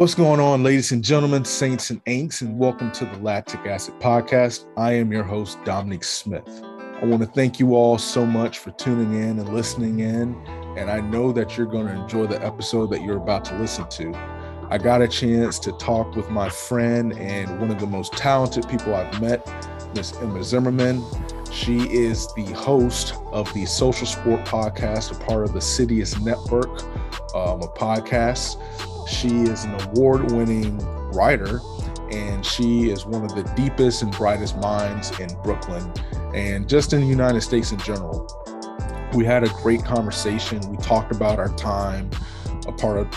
What's going on, ladies and gentlemen, saints and ain'ts, and welcome to the Lactic Acid Podcast. I am your host, Dominic Smith. I want to thank you all so much for tuning in and listening in. And I know that you're going to enjoy the episode that you're about to listen to. I got a chance to talk with my friend and one of the most talented people I've met, Miss Emma Zimmerman. She is the host of the Social Sport Podcast, a part of the Citius Network, um, a podcast she is an award winning writer, and she is one of the deepest and brightest minds in Brooklyn and just in the United States in general. We had a great conversation. We talked about our time, a part of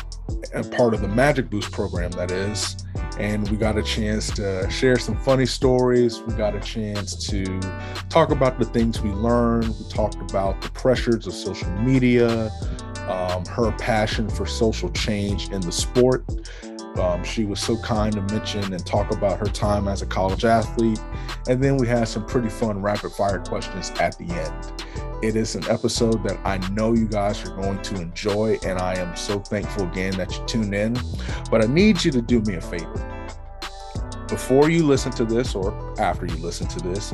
a part of the Magic Boost program that is, and we got a chance to share some funny stories. We got a chance to talk about the things we learned. We talked about the pressures of social media, um, her passion for social change in the sport. Um, she was so kind to mention and talk about her time as a college athlete. And then we had some pretty fun rapid fire questions at the end. It is an episode that I know you guys are going to enjoy, and I am so thankful again that you tuned in. But I need you to do me a favor. Before you listen to this, or after you listen to this,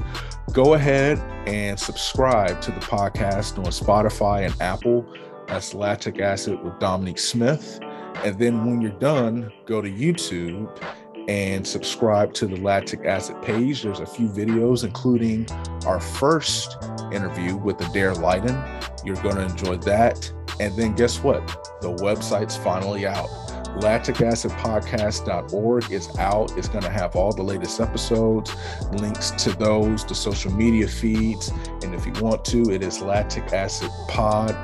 go ahead and subscribe to the podcast on Spotify and Apple that's lactic acid with Dominique Smith. And then when you're done, go to YouTube and subscribe to the lactic acid page. There's a few videos, including our first interview with Adair Leiden. You're going to enjoy that. And then guess what? The website's finally out. LacticAcidPodcast.org is out. It's going to have all the latest episodes, links to those, the social media feeds. And if you want to, it is Lactic Acid Pod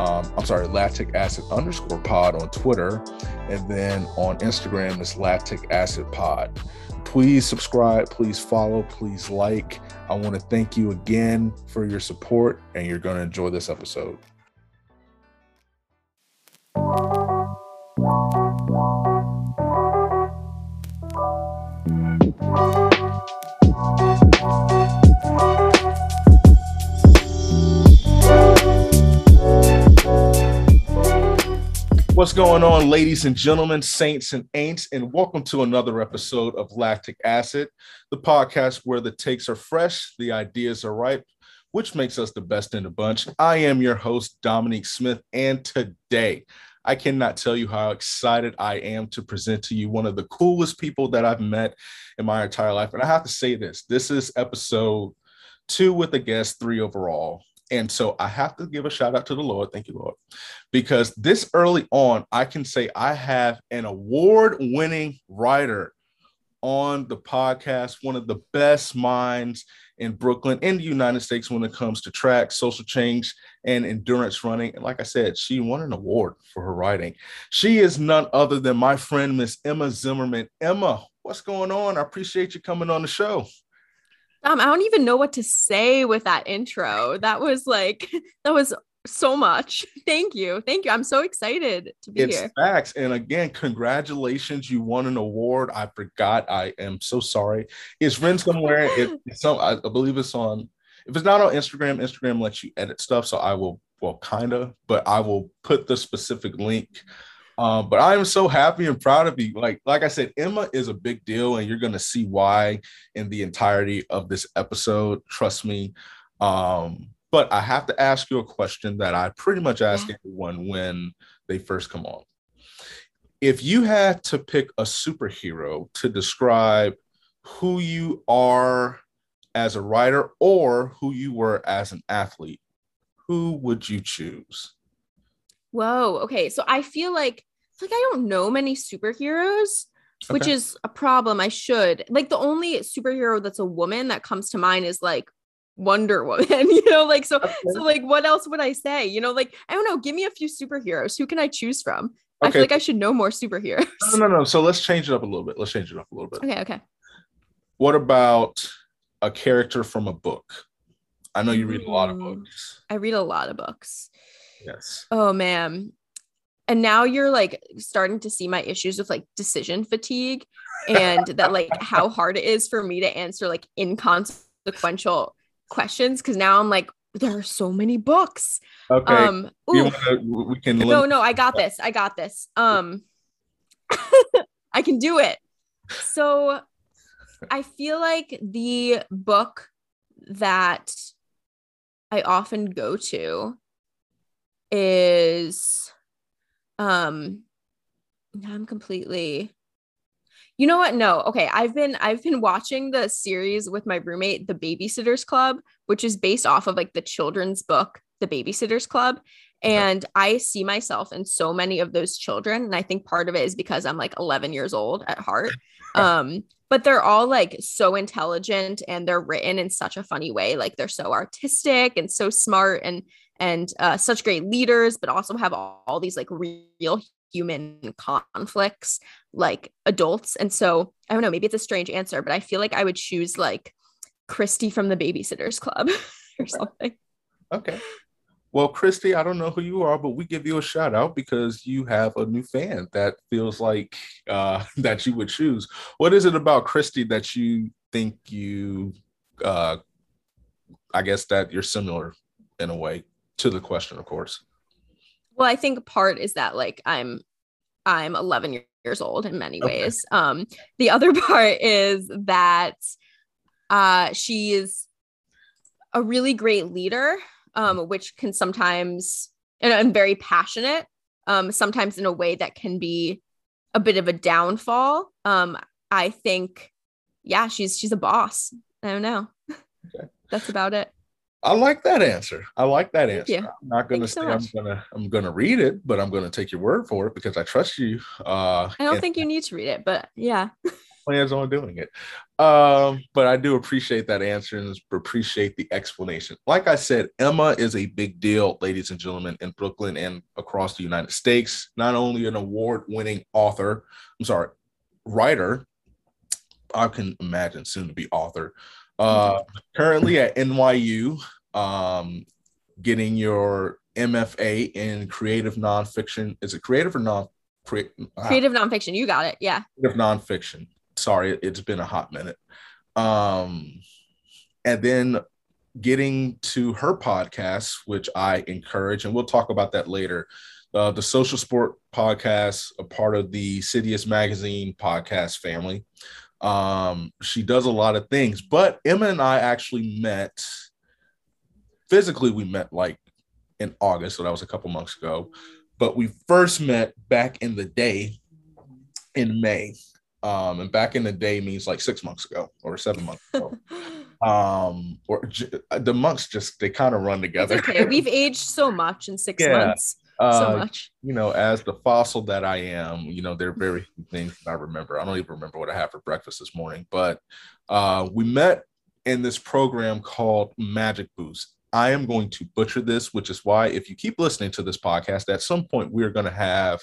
um, I'm sorry, lactic acid underscore pod on Twitter. And then on Instagram, it's lactic acid pod. Please subscribe, please follow, please like. I want to thank you again for your support, and you're going to enjoy this episode. What's going on, ladies and gentlemen, saints and ain'ts, and welcome to another episode of Lactic Acid, the podcast where the takes are fresh, the ideas are ripe, which makes us the best in the bunch. I am your host, Dominique Smith, and today I cannot tell you how excited I am to present to you one of the coolest people that I've met in my entire life. And I have to say this this is episode two with a guest, three overall. And so I have to give a shout out to the Lord. Thank you, Lord. Because this early on, I can say I have an award winning writer on the podcast, one of the best minds in Brooklyn, in the United States, when it comes to track, social change, and endurance running. And like I said, she won an award for her writing. She is none other than my friend, Miss Emma Zimmerman. Emma, what's going on? I appreciate you coming on the show. Um, I don't even know what to say with that intro. That was like that was so much. Thank you. Thank you. I'm so excited to be it's here. Facts. And again, congratulations. You won an award. I forgot. I am so sorry. It's written somewhere. It, it's some, I believe it's on, if it's not on Instagram, Instagram lets you edit stuff. So I will, well, kind of, but I will put the specific link um, but I am so happy and proud of you. Like, like I said, Emma is a big deal, and you're gonna see why in the entirety of this episode. Trust me. Um, but I have to ask you a question that I pretty much ask yeah. everyone when they first come on. If you had to pick a superhero to describe who you are as a writer or who you were as an athlete, who would you choose? Whoa. Okay. So I feel like like I don't know many superheroes, okay. which is a problem. I should. Like the only superhero that's a woman that comes to mind is like Wonder Woman, you know, like so okay. so like what else would I say? You know, like I don't know, give me a few superheroes. Who can I choose from? Okay. I feel like I should know more superheroes. No, no, no. So let's change it up a little bit. Let's change it up a little bit. Okay, okay. What about a character from a book? I know you read a lot of books. I read a lot of books. Yes. Oh man. And now you're like starting to see my issues with like decision fatigue and that like how hard it is for me to answer like inconsequential questions because now I'm like there are so many books. Okay. Um wanna, we can No, no, I got this. I got this. Um I can do it. So I feel like the book that I often go to is um I'm completely you know what? No. Okay. I've been I've been watching the series with my roommate, The Babysitters Club, which is based off of like the children's book, The Babysitters Club. And I see myself in so many of those children. And I think part of it is because I'm like 11 years old at heart. Um, but they're all like so intelligent and they're written in such a funny way. Like they're so artistic and so smart and and uh, such great leaders, but also have all, all these like real human conflicts like adults. And so I don't know, maybe it's a strange answer, but I feel like I would choose like Kristy from the Babysitters Club or something. Okay. Well, Kristy, I don't know who you are, but we give you a shout out because you have a new fan that feels like uh, that you would choose. What is it about Kristy that you think you, uh, I guess that you're similar in a way to the question, of course. Well, I think part is that like I'm I'm 11 years old in many okay. ways. Um, the other part is that uh, she is a really great leader, um, which can sometimes and, and very passionate, um, sometimes in a way that can be a bit of a downfall. Um, I think, yeah, she's she's a boss. I don't know. Okay. That's about it. I like that answer. I like that answer. I'm not going to say so I'm going to I'm going to read it, but I'm going to take your word for it because I trust you. Uh, I don't think you need to read it, but yeah. plans on doing it. Um, but I do appreciate that answer and appreciate the explanation. Like I said, Emma is a big deal, ladies and gentlemen, in Brooklyn and across the United States. Not only an award-winning author, I'm sorry, writer. I can imagine soon to be author uh, currently at NYU, um, getting your MFA in creative nonfiction. Is it creative or non? Cre- ah. creative nonfiction. You got it. Yeah. Creative nonfiction. Sorry, it's been a hot minute. Um, and then getting to her podcast, which I encourage, and we'll talk about that later. Uh, the Social Sport podcast, a part of the Citius Magazine podcast family. Um, she does a lot of things, but Emma and I actually met physically. We met like in August, so that was a couple months ago. But we first met back in the day in May. Um, and back in the day means like six months ago or seven months ago. um, or j- the months just they kind of run together. It's okay, we've aged so much in six yeah. months so uh, much. You know, as the fossil that I am, you know, there are very few things I remember. I don't even remember what I had for breakfast this morning, but uh, we met in this program called Magic Boost. I am going to butcher this, which is why if you keep listening to this podcast, at some point we're going to have,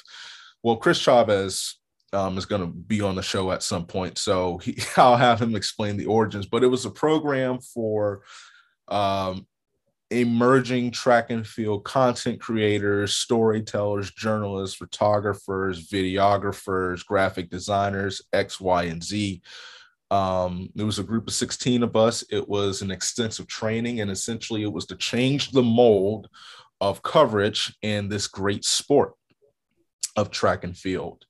well, Chris Chavez um, is going to be on the show at some point. So he, I'll have him explain the origins. But it was a program for um, emerging track and field content creators, storytellers, journalists, photographers, videographers, graphic designers, X, Y, and Z. Um, it was a group of 16 of us. It was an extensive training, and essentially, it was to change the mold of coverage in this great sport of track and field.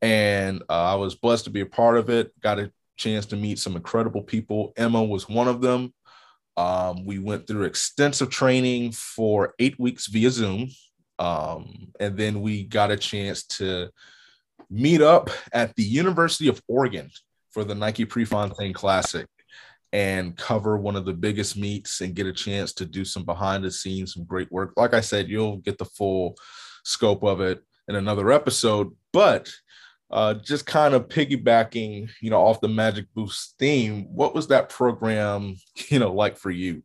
And uh, I was blessed to be a part of it, got a chance to meet some incredible people. Emma was one of them. Um, we went through extensive training for eight weeks via Zoom. Um, and then we got a chance to meet up at the University of Oregon for the Nike Prefontaine Classic and cover one of the biggest meets and get a chance to do some behind the scenes, some great work. Like I said, you'll get the full scope of it in another episode. But uh, just kind of piggybacking, you know, off the Magic Boost theme, what was that program, you know, like for you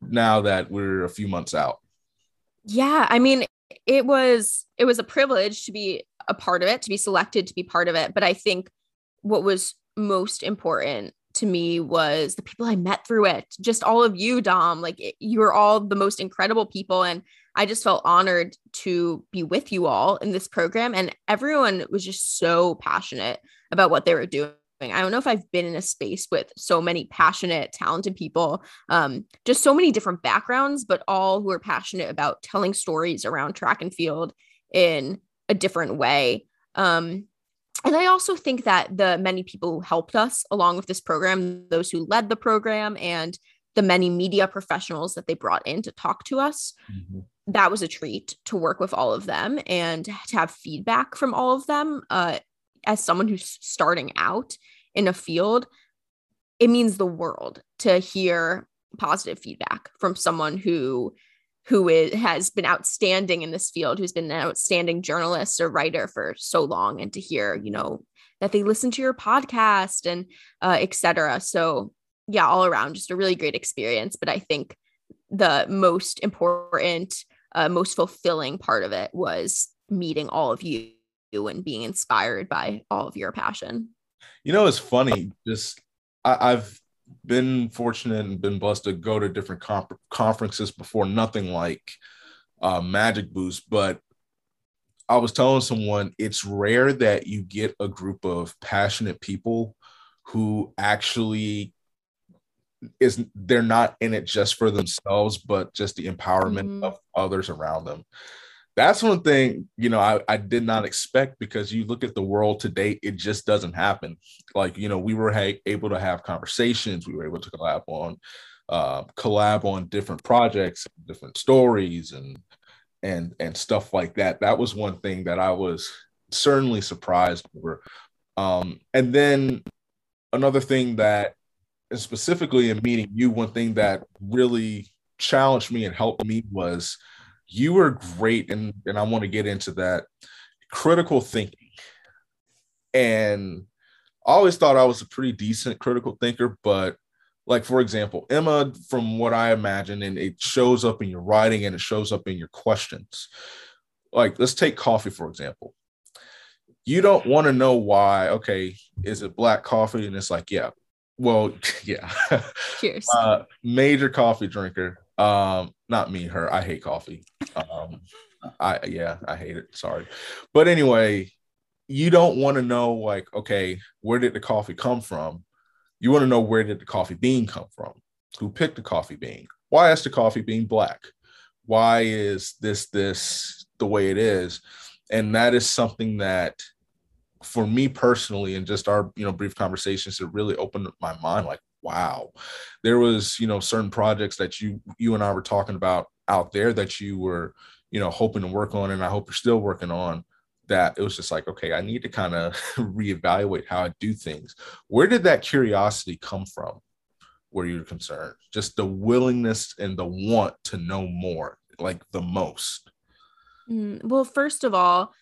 now that we're a few months out? Yeah, I mean, it was it was a privilege to be a part of it, to be selected to be part of it, but I think what was most important to me was the people I met through it. Just all of you, Dom. Like you were all the most incredible people. And I just felt honored to be with you all in this program. And everyone was just so passionate about what they were doing. I don't know if I've been in a space with so many passionate, talented people, um, just so many different backgrounds, but all who are passionate about telling stories around track and field in a different way. Um, and I also think that the many people who helped us along with this program, those who led the program, and the many media professionals that they brought in to talk to us, mm-hmm. That was a treat to work with all of them and to have feedback from all of them. Uh, as someone who's starting out in a field, it means the world to hear positive feedback from someone who who is, has been outstanding in this field, who's been an outstanding journalist or writer for so long, and to hear, you know, that they listen to your podcast and uh, etc. So yeah, all around, just a really great experience. But I think the most important, uh, most fulfilling part of it was meeting all of you and being inspired by all of your passion. You know, it's funny. Just I, have been fortunate and been blessed to go to different comp- conferences before, nothing like uh, Magic Boost, but I was telling someone it's rare that you get a group of passionate people who actually is they're not in it just for themselves, but just the empowerment mm-hmm. of others around them. That's one thing you know I, I did not expect because you look at the world today it just doesn't happen. Like you know we were ha- able to have conversations we were able to collab on uh, collab on different projects different stories and and and stuff like that. That was one thing that i was certainly surprised over. Um, and then another thing that specifically in meeting you one thing that really challenged me and helped me was you were great and and i want to get into that critical thinking. And i always thought i was a pretty decent critical thinker but like for example emma from what i imagine and it shows up in your writing and it shows up in your questions. Like let's take coffee for example. You don't want to know why okay is it black coffee? And it's like yeah well yeah cheers uh, major coffee drinker um, not me, her. I hate coffee. Um, I yeah, I hate it. Sorry, but anyway, you don't want to know like, okay, where did the coffee come from? You want to know where did the coffee bean come from? Who picked the coffee bean? Why is the coffee bean black? Why is this this the way it is? And that is something that for me personally and just our you know brief conversations it really opened my mind like wow. There was you know certain projects that you you and i were talking about out there that you were you know hoping to work on and i hope you're still working on that it was just like okay i need to kind of reevaluate how i do things. Where did that curiosity come from where you're concerned? Just the willingness and the want to know more like the most. Mm, well first of all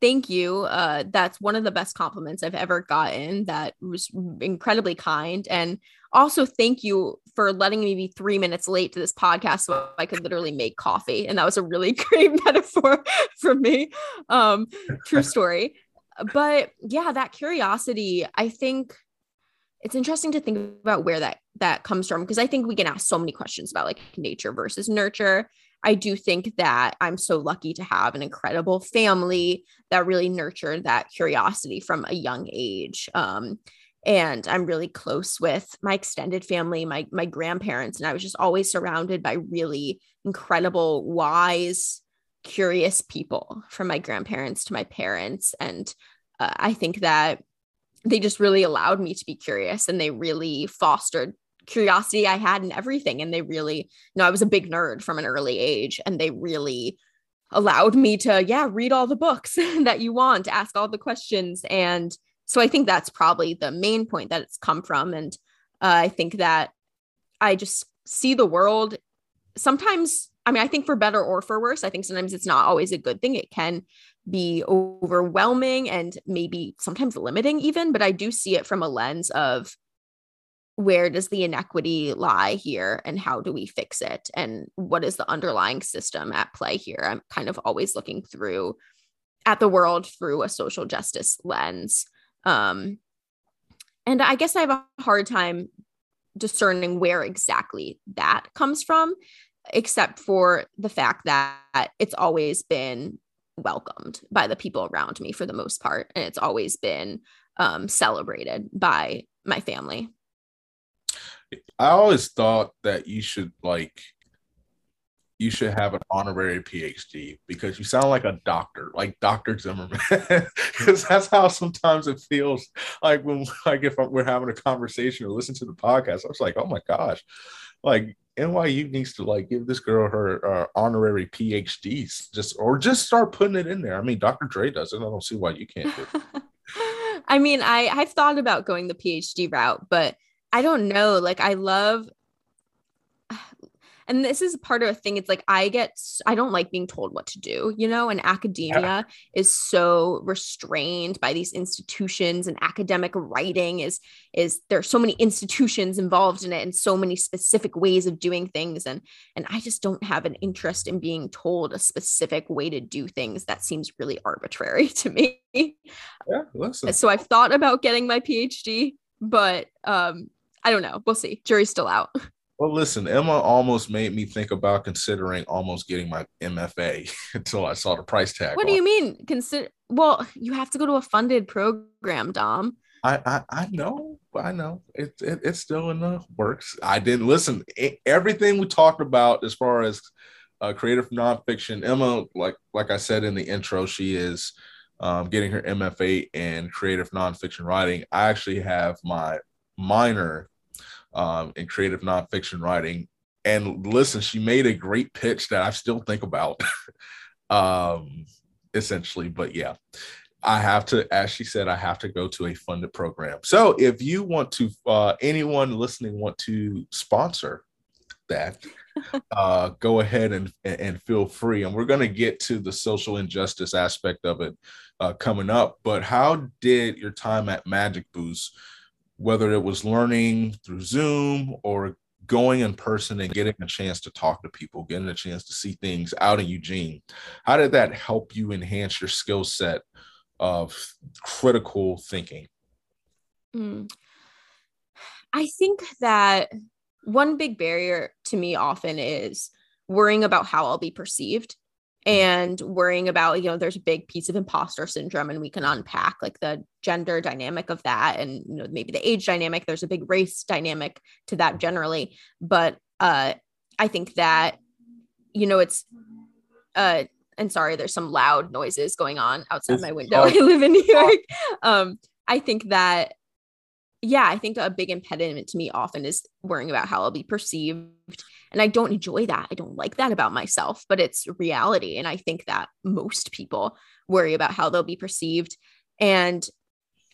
thank you. Uh, that's one of the best compliments I've ever gotten. That was incredibly kind. And also, thank you for letting me be three minutes late to this podcast so I could literally make coffee. And that was a really great metaphor for me. Um, true story. But yeah, that curiosity, I think it's interesting to think about where that that comes from because I think we can ask so many questions about like nature versus nurture I do think that I'm so lucky to have an incredible family that really nurtured that curiosity from a young age. Um, and I'm really close with my extended family, my my grandparents, and I was just always surrounded by really incredible, wise, curious people, from my grandparents to my parents, and uh, I think that they just really allowed me to be curious, and they really fostered curiosity I had in everything. And they really, you know, I was a big nerd from an early age, and they really allowed me to, yeah, read all the books that you want, ask all the questions. And so I think that's probably the main point that it's come from. And uh, I think that I just see the world sometimes. I mean, I think for better or for worse, I think sometimes it's not always a good thing. It can be overwhelming and maybe sometimes limiting, even, but I do see it from a lens of where does the inequity lie here and how do we fix it? And what is the underlying system at play here? I'm kind of always looking through at the world through a social justice lens. Um, and i guess i have a hard time discerning where exactly that comes from except for the fact that it's always been welcomed by the people around me for the most part. And it's always been um, celebrated by my family I always thought that you should like you should have an honorary PhD because you sound like a doctor, like Dr. Zimmerman. Because that's how sometimes it feels like when, like, if we're having a conversation or listen to the podcast, I was like, oh my gosh, like NYU needs to like give this girl her uh, honorary PhDs, just or just start putting it in there. I mean, Dr. Dre does it. I don't see why you can't do it. I mean, I I've thought about going the PhD route, but I don't know. Like, I love and this is part of a thing it's like i get i don't like being told what to do you know and academia yeah. is so restrained by these institutions and academic writing is is there's so many institutions involved in it and so many specific ways of doing things and and i just don't have an interest in being told a specific way to do things that seems really arbitrary to me yeah listen. so i've thought about getting my phd but um i don't know we'll see jury's still out Well, listen, Emma almost made me think about considering almost getting my MFA until I saw the price tag. What do you mean? Consider well, you have to go to a funded program, Dom. I I, I know, I know. It, it, it's still in the works. I didn't listen. It, everything we talked about as far as uh, creative nonfiction, Emma, like like I said in the intro, she is um, getting her MFA in creative nonfiction writing. I actually have my minor um, in creative nonfiction writing. And listen, she made a great pitch that I still think about, um, essentially. But yeah, I have to, as she said, I have to go to a funded program. So if you want to, uh, anyone listening want to sponsor that, uh, go ahead and and feel free. And we're going to get to the social injustice aspect of it uh, coming up. But how did your time at Magic Boost whether it was learning through Zoom or going in person and getting a chance to talk to people, getting a chance to see things out in Eugene. How did that help you enhance your skill set of critical thinking? Mm. I think that one big barrier to me often is worrying about how I'll be perceived. Mm-hmm. and worrying about you know there's a big piece of imposter syndrome and we can unpack like the gender dynamic of that and you know maybe the age dynamic there's a big race dynamic to that generally. But uh i think that you know it's uh and sorry there's some loud noises going on outside it's my window. I live in new york. Um i think that yeah i think a big impediment to me often is worrying about how i'll be perceived and I don't enjoy that. I don't like that about myself, but it's reality. And I think that most people worry about how they'll be perceived. And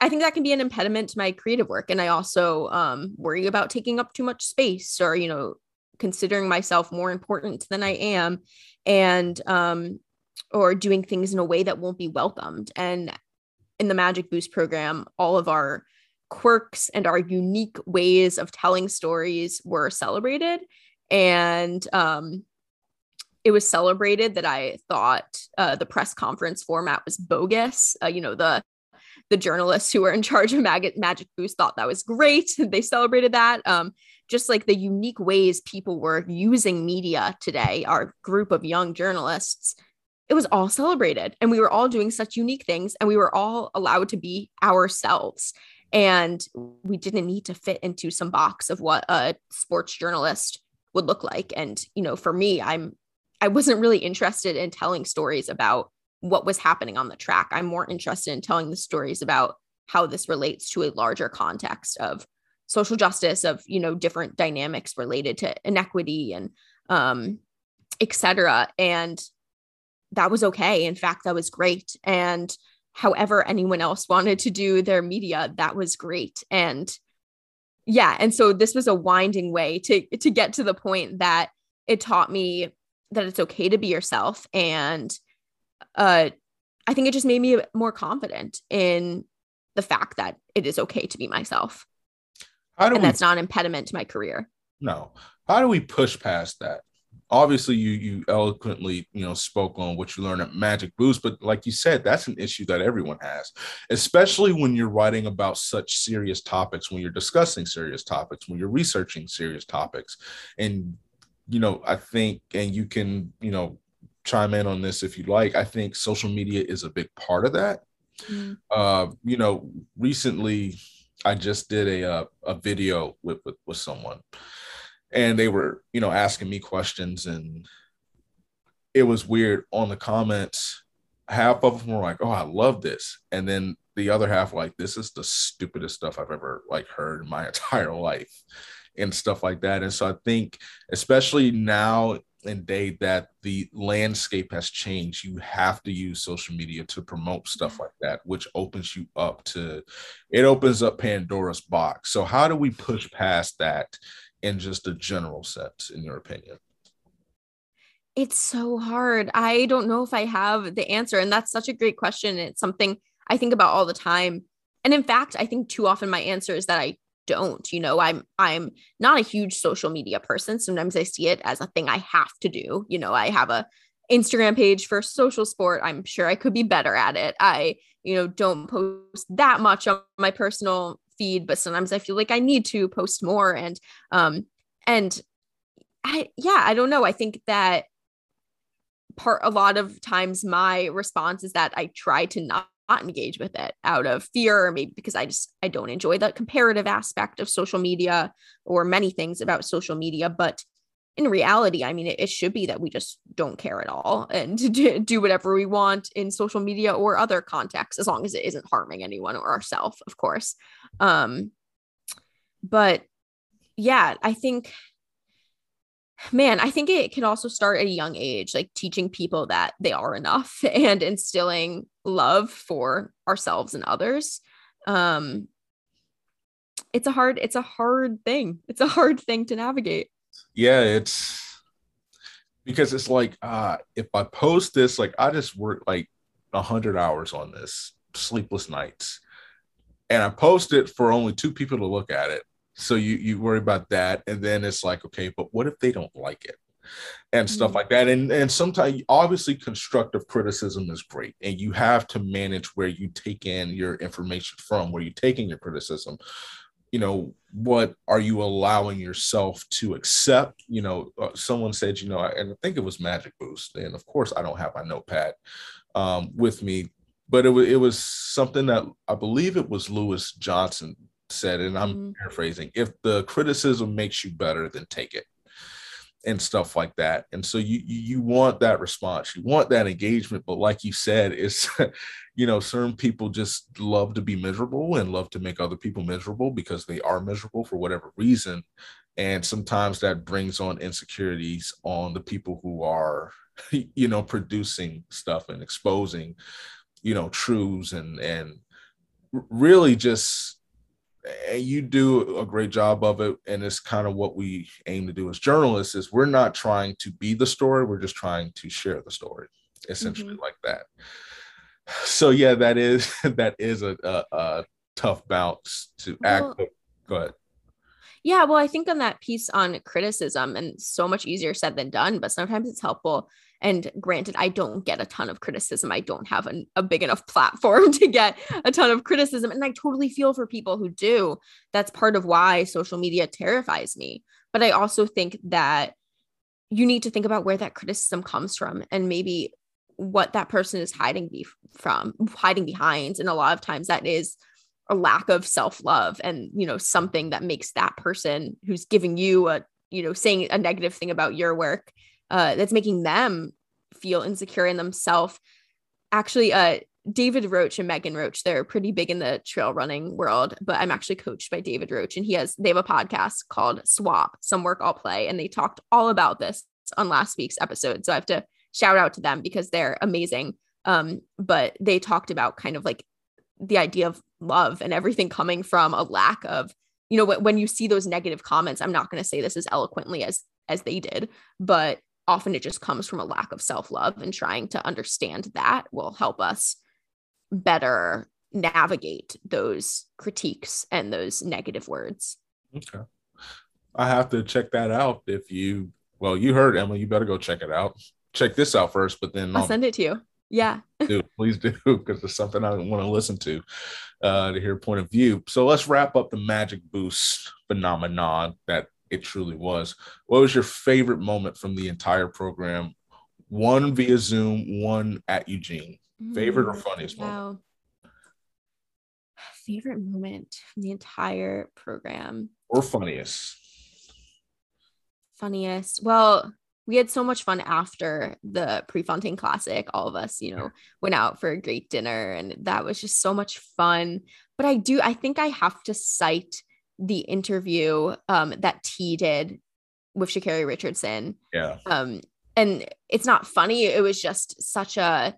I think that can be an impediment to my creative work. And I also um, worry about taking up too much space or, you know, considering myself more important than I am and, um, or doing things in a way that won't be welcomed. And in the Magic Boost program, all of our quirks and our unique ways of telling stories were celebrated and um, it was celebrated that I thought uh, the press conference format was bogus. Uh, you know, the the journalists who were in charge of Mag- Magic Boost thought that was great. they celebrated that. Um, just like the unique ways people were using media today, our group of young journalists, it was all celebrated. And we were all doing such unique things and we were all allowed to be ourselves. And we didn't need to fit into some box of what a sports journalist would look like. And you know for me i'm i wasn't really interested in telling stories about what was happening on the track. I'm more interested in telling the stories about how this relates to a larger context of social justice of you know different dynamics related to inequity and um etc and that was okay. In fact that was great. And however anyone else wanted to do their media that was great. And yeah and so this was a winding way to to get to the point that it taught me that it's okay to be yourself. And uh i think it just made me more confident in the fact that it is okay to be myself. And we, that's not an impediment to my career. No. How do we push past that obviously you you eloquently you know spoke on what you learned at magic boost but like you said that's an issue that everyone has especially when you're writing about such serious topics when you're discussing serious topics when you're researching serious topics. And you know i think and you can you know chime in on this if you like. I think social media is a big part of that. Mm-hmm. uh you know recently i just did a a, uh, a video with, with with someone and they were you know asking me questions and it was weird on the comments. Half of them were like, "Oh, I love this," and then the other half like, "This is the stupidest stuff I've ever like heard in my entire life," and stuff like that. And so I think, especially now and day that the landscape has changed, you have to use social media to promote stuff like that, which opens you up to it opens up Pandora's box. So, how do we push past that in just a general sense, in your opinion? It's so hard. I don't know if I have the answer. And that's such a great question. It's something I think about all the time. And in fact, I think too often my answer is that I don't you know i'm i'm not a huge social media person sometimes i see it as a thing i have to do you know i have a instagram page for social sport i'm sure i could be better at it i you know don't post that much on my personal feed but sometimes i feel like i need to post more and um and i yeah i don't know. I think that part a lot of times my response is that i try to not not engage with it out of fear or maybe because I just I don't enjoy the comparative aspect of social media or many things about social media but in reality I mean it, it should be that we just don't care at all and do whatever we want in social media or other contexts as long as it isn't harming anyone or ourselves of course um but yeah I think man, I think it can also start at a young age, like teaching people that they are enough and instilling love for ourselves and others. Um, it's a hard, it's a hard thing. It's a hard thing to navigate. Yeah, it's because it's like uh if I post this, like I just work like a hundred hours on this, sleepless nights. And I post it for only two people to look at it. So you you worry about that. And then it's like okay but what if they don't like it? And stuff mm-hmm. like that. And and sometimes obviously constructive criticism is great. And you have to manage where you take in your information from where you're taking your criticism you know what are you allowing yourself to accept you know uh, someone said you know and i think it was magic boost and of course i don't have my notepad um, with me but it, w- it was something that i believe it was lewis johnson said, and I'm mm-hmm. paraphrasing, if the criticism makes you better, then take it and stuff like that. And so you you want that response, you want that engagement, but like you said, it's you know, certain people just love to be miserable and love to make other people miserable because they are miserable for whatever reason. And sometimes that brings on insecurities on the people who are, you know, producing stuff and exposing, you know, truths and and really just and you do a great job of it and it's kind of what we aim to do as journalists is we're not trying to be the story we're just trying to share the story essentially mm-hmm. like that so yeah that is that is a, a, a tough bounce to well, act go ahead yeah well i think on that piece on criticism and so much easier said than done but sometimes it's helpful and granted, I don't get a ton of criticism. I don't have an, a big enough platform to get a ton of criticism. And I totally feel for people who do. That's part of why social media terrifies me. But I also think that you need to think about where that criticism comes from and maybe what that person is hiding be- from, hiding behind. And a lot of times that is a lack of self-love and you know something that makes that person who's giving you a you know saying a negative thing about your work uh, that's making them feel insecure in themselves. Actually, uh, David Roche and Megan Roche, they're pretty big in the trail running world, but I'm actually coached by David Roche and he has they have a podcast called Swap, Some Work All Play, and they talked all about this on last week's episode. So I have to shout out to them because they're amazing. Um, but they talked about kind of like the idea of love and everything coming from a lack of, you know, when you see those negative comments, I'm not going to say this as eloquently as as they did, but often it just comes from a lack of self love, and trying to understand that will help us better navigate those critiques and those negative words. Okay. I have to check that out. If you, well, you heard Emma, you better go check it out. Check this out first, but then I'll um, send it to you. Yeah. do please do because it's something I want to listen to uh, to hear point of view. So let's wrap up the magic boost phenomenon that it truly was. What was your favorite moment from the entire program? One via Zoom, one at Eugene. Favorite or mm, funniest wow. moment? Favorite moment from the entire program. Or funniest. Funniest. Well, we had so much fun after the Prefontaine Classic. All of us, you know, went out for a great dinner, and that was just so much fun. But I do, I think I have to cite the interview um, that T did with Sha'Carri Richardson. Yeah. Um, and it's not funny. It was just such a,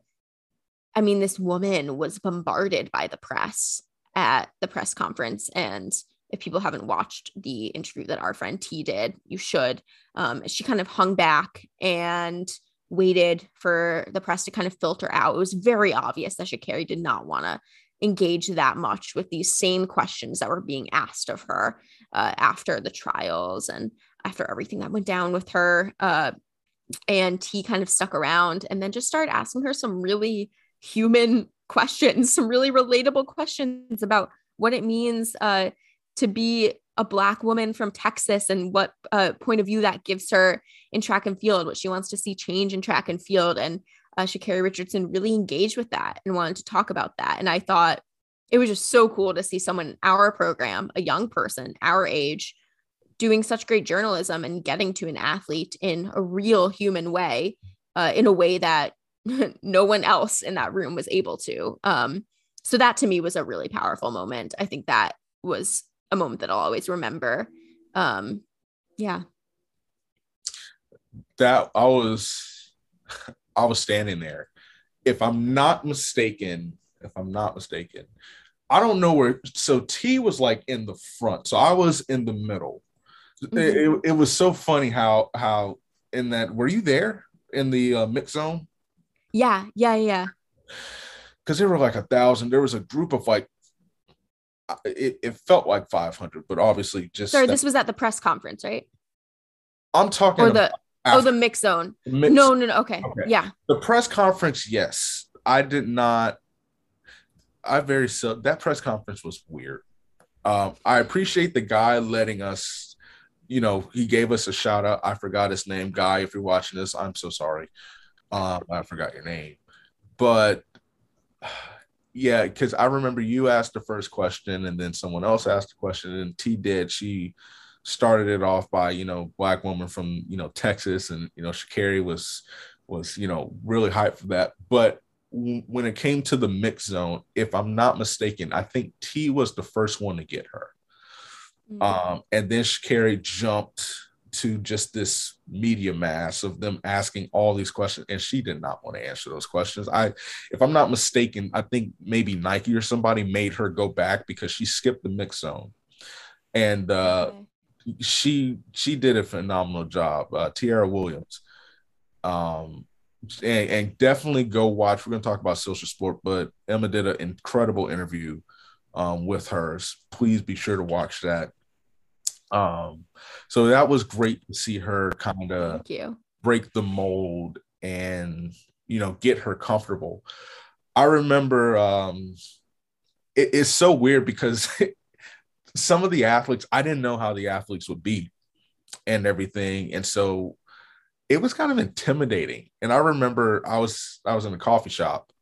I mean, this woman was bombarded by the press at the press conference. And if people haven't watched the interview that our friend T did, you should. Um, she kind of hung back and waited for the press to kind of filter out. It was very obvious that Sha'Carri did not want to engage that much with these same questions that were being asked of her uh, after the trials and after everything that went down with her. Uh, and he kind of stuck around and then just started asking her some really human questions, some really relatable questions about what it means uh, to be a black woman from Texas and what uh, point of view that gives her in track and field, what she wants to see change in track and field. And uh, Sha'Carri Richardson really engaged with that and wanted to talk about that. And I thought it was just so cool to see someone in our program, a young person, our age, doing such great journalism and getting to an athlete in a real human way, uh, in a way that no one else in that room was able to. Um, so that to me was a really powerful moment. I think that was a moment that I'll always remember. Um, yeah. That I was, I was standing there. If I'm not mistaken, if I'm not mistaken, I don't know where. So T was like in the front, so I was in the middle. Mm-hmm. It, it, was so funny how how in that were you there in the uh, mix zone? Yeah, yeah, yeah. Because there were like a thousand. There was a group of like it, it felt like 500, but obviously just. Sorry, that, this was at the press conference, right? I'm talking or the oh the mix zone. Mix, no, no, no. Okay. okay. yeah. The press conference, yes. I did not. I very so that press conference was weird. Um, I appreciate the guy letting us. You know, he gave us a shout out. I forgot his name, guy. If you're watching this, I'm so sorry. Um, I forgot your name, but yeah, because I remember you asked the first question and then someone else asked the question, and T did. She started it off by, you know, black woman from, you know, Texas, and you know, Sha'Carri was was, you know, really hyped for that. But when it came to the mix zone, if I'm not mistaken, I think T was the first one to get her. Mm-hmm. Um, and then Sha'Carri jumped to just this media mass of them asking all these questions and she did not want to answer those questions i if i'm not mistaken i think maybe nike or somebody made her go back because she skipped the mix zone and uh okay. She she did a phenomenal job uh tiara williams. Um and, and definitely go watch we're going to talk about social sport but emma did an incredible interview um, with hers. Please be sure to watch that. Um, so that was great to see her kind of break the mold and you know get her comfortable. I remember um, it, it's so weird because some of the athletes I didn't know how the athletes would be and everything, and so it was kind of intimidating. And I remember I was I was in a coffee shop.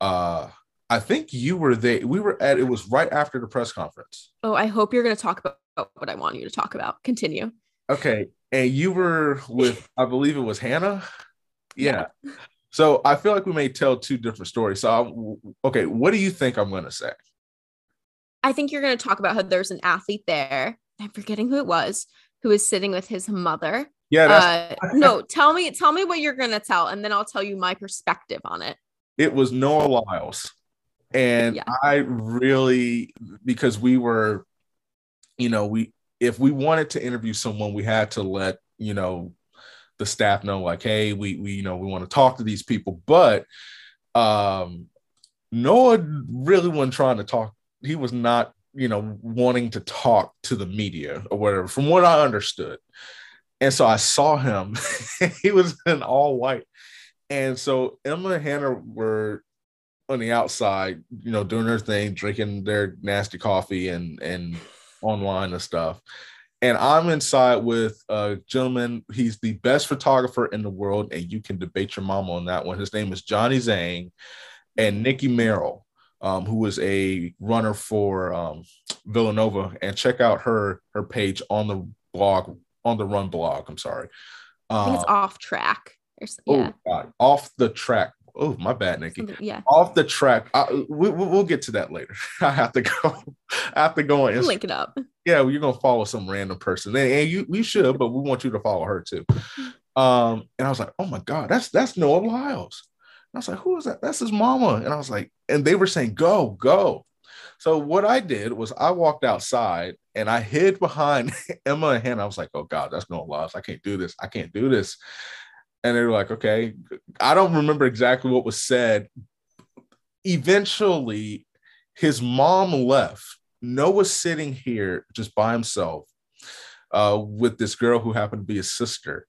Uh, I think you were there. We were at it was right after the press conference. Oh, I hope you're going to talk about what I want you to talk about. Continue. Okay. And you were with, I believe it was Hannah. Yeah. yeah. So I feel like we may tell two different stories. So, I'm, okay, what do you think I'm going to say? I think you're going to talk about how there's an athlete there. I'm forgetting who it was who was sitting with his mother. Yeah. Uh, no, tell me, tell me what you're going to tell, and then I'll tell you my perspective on it. It was Noah Lyles, and yeah. I really because we were you know, we if we wanted to interview someone, we had to let, you know, the staff know like, hey, we we you know, we want to talk to these people. But um Noah really wasn't trying to talk. He was not, you know, wanting to talk to the media or whatever, from what I understood. And so I saw him. he was in all white. And so Emma and Hannah were on the outside, you know, doing their thing, drinking their nasty coffee and and online and stuff. And I'm inside with a gentleman. He's the best photographer in the world, and you can debate your mom on that one. His name is Johnny Zhang and Nikki Merrill, um, was a runner for um, Villanova. And check out her her page on the blog on the Run blog. I'm sorry. I think it's Um, off track. Or, s- yeah. Oh God, off the track. Oh, my bad, Nikki. Yeah. Off the track. I, we, we- we'll get to that later. I have to go. I have to go on. Instagram. link it up. Yeah, well, you're gonna follow some random person, and, and you we should, but we want you to follow her too. Um, and I was like, oh my god, that's that's Noah Lyles. I was like, who is that? That's his mama. And I was like, and they were saying, go, go. So what I did was I walked outside and I hid behind Emma and Hannah. I was like, oh God, that's Noah Lyles. I can't do this. I can't do this. And they were like, okay. I don't remember exactly what was said. Eventually, his mom left. Noah's sitting here just by himself uh, with this girl who happened to be his sister.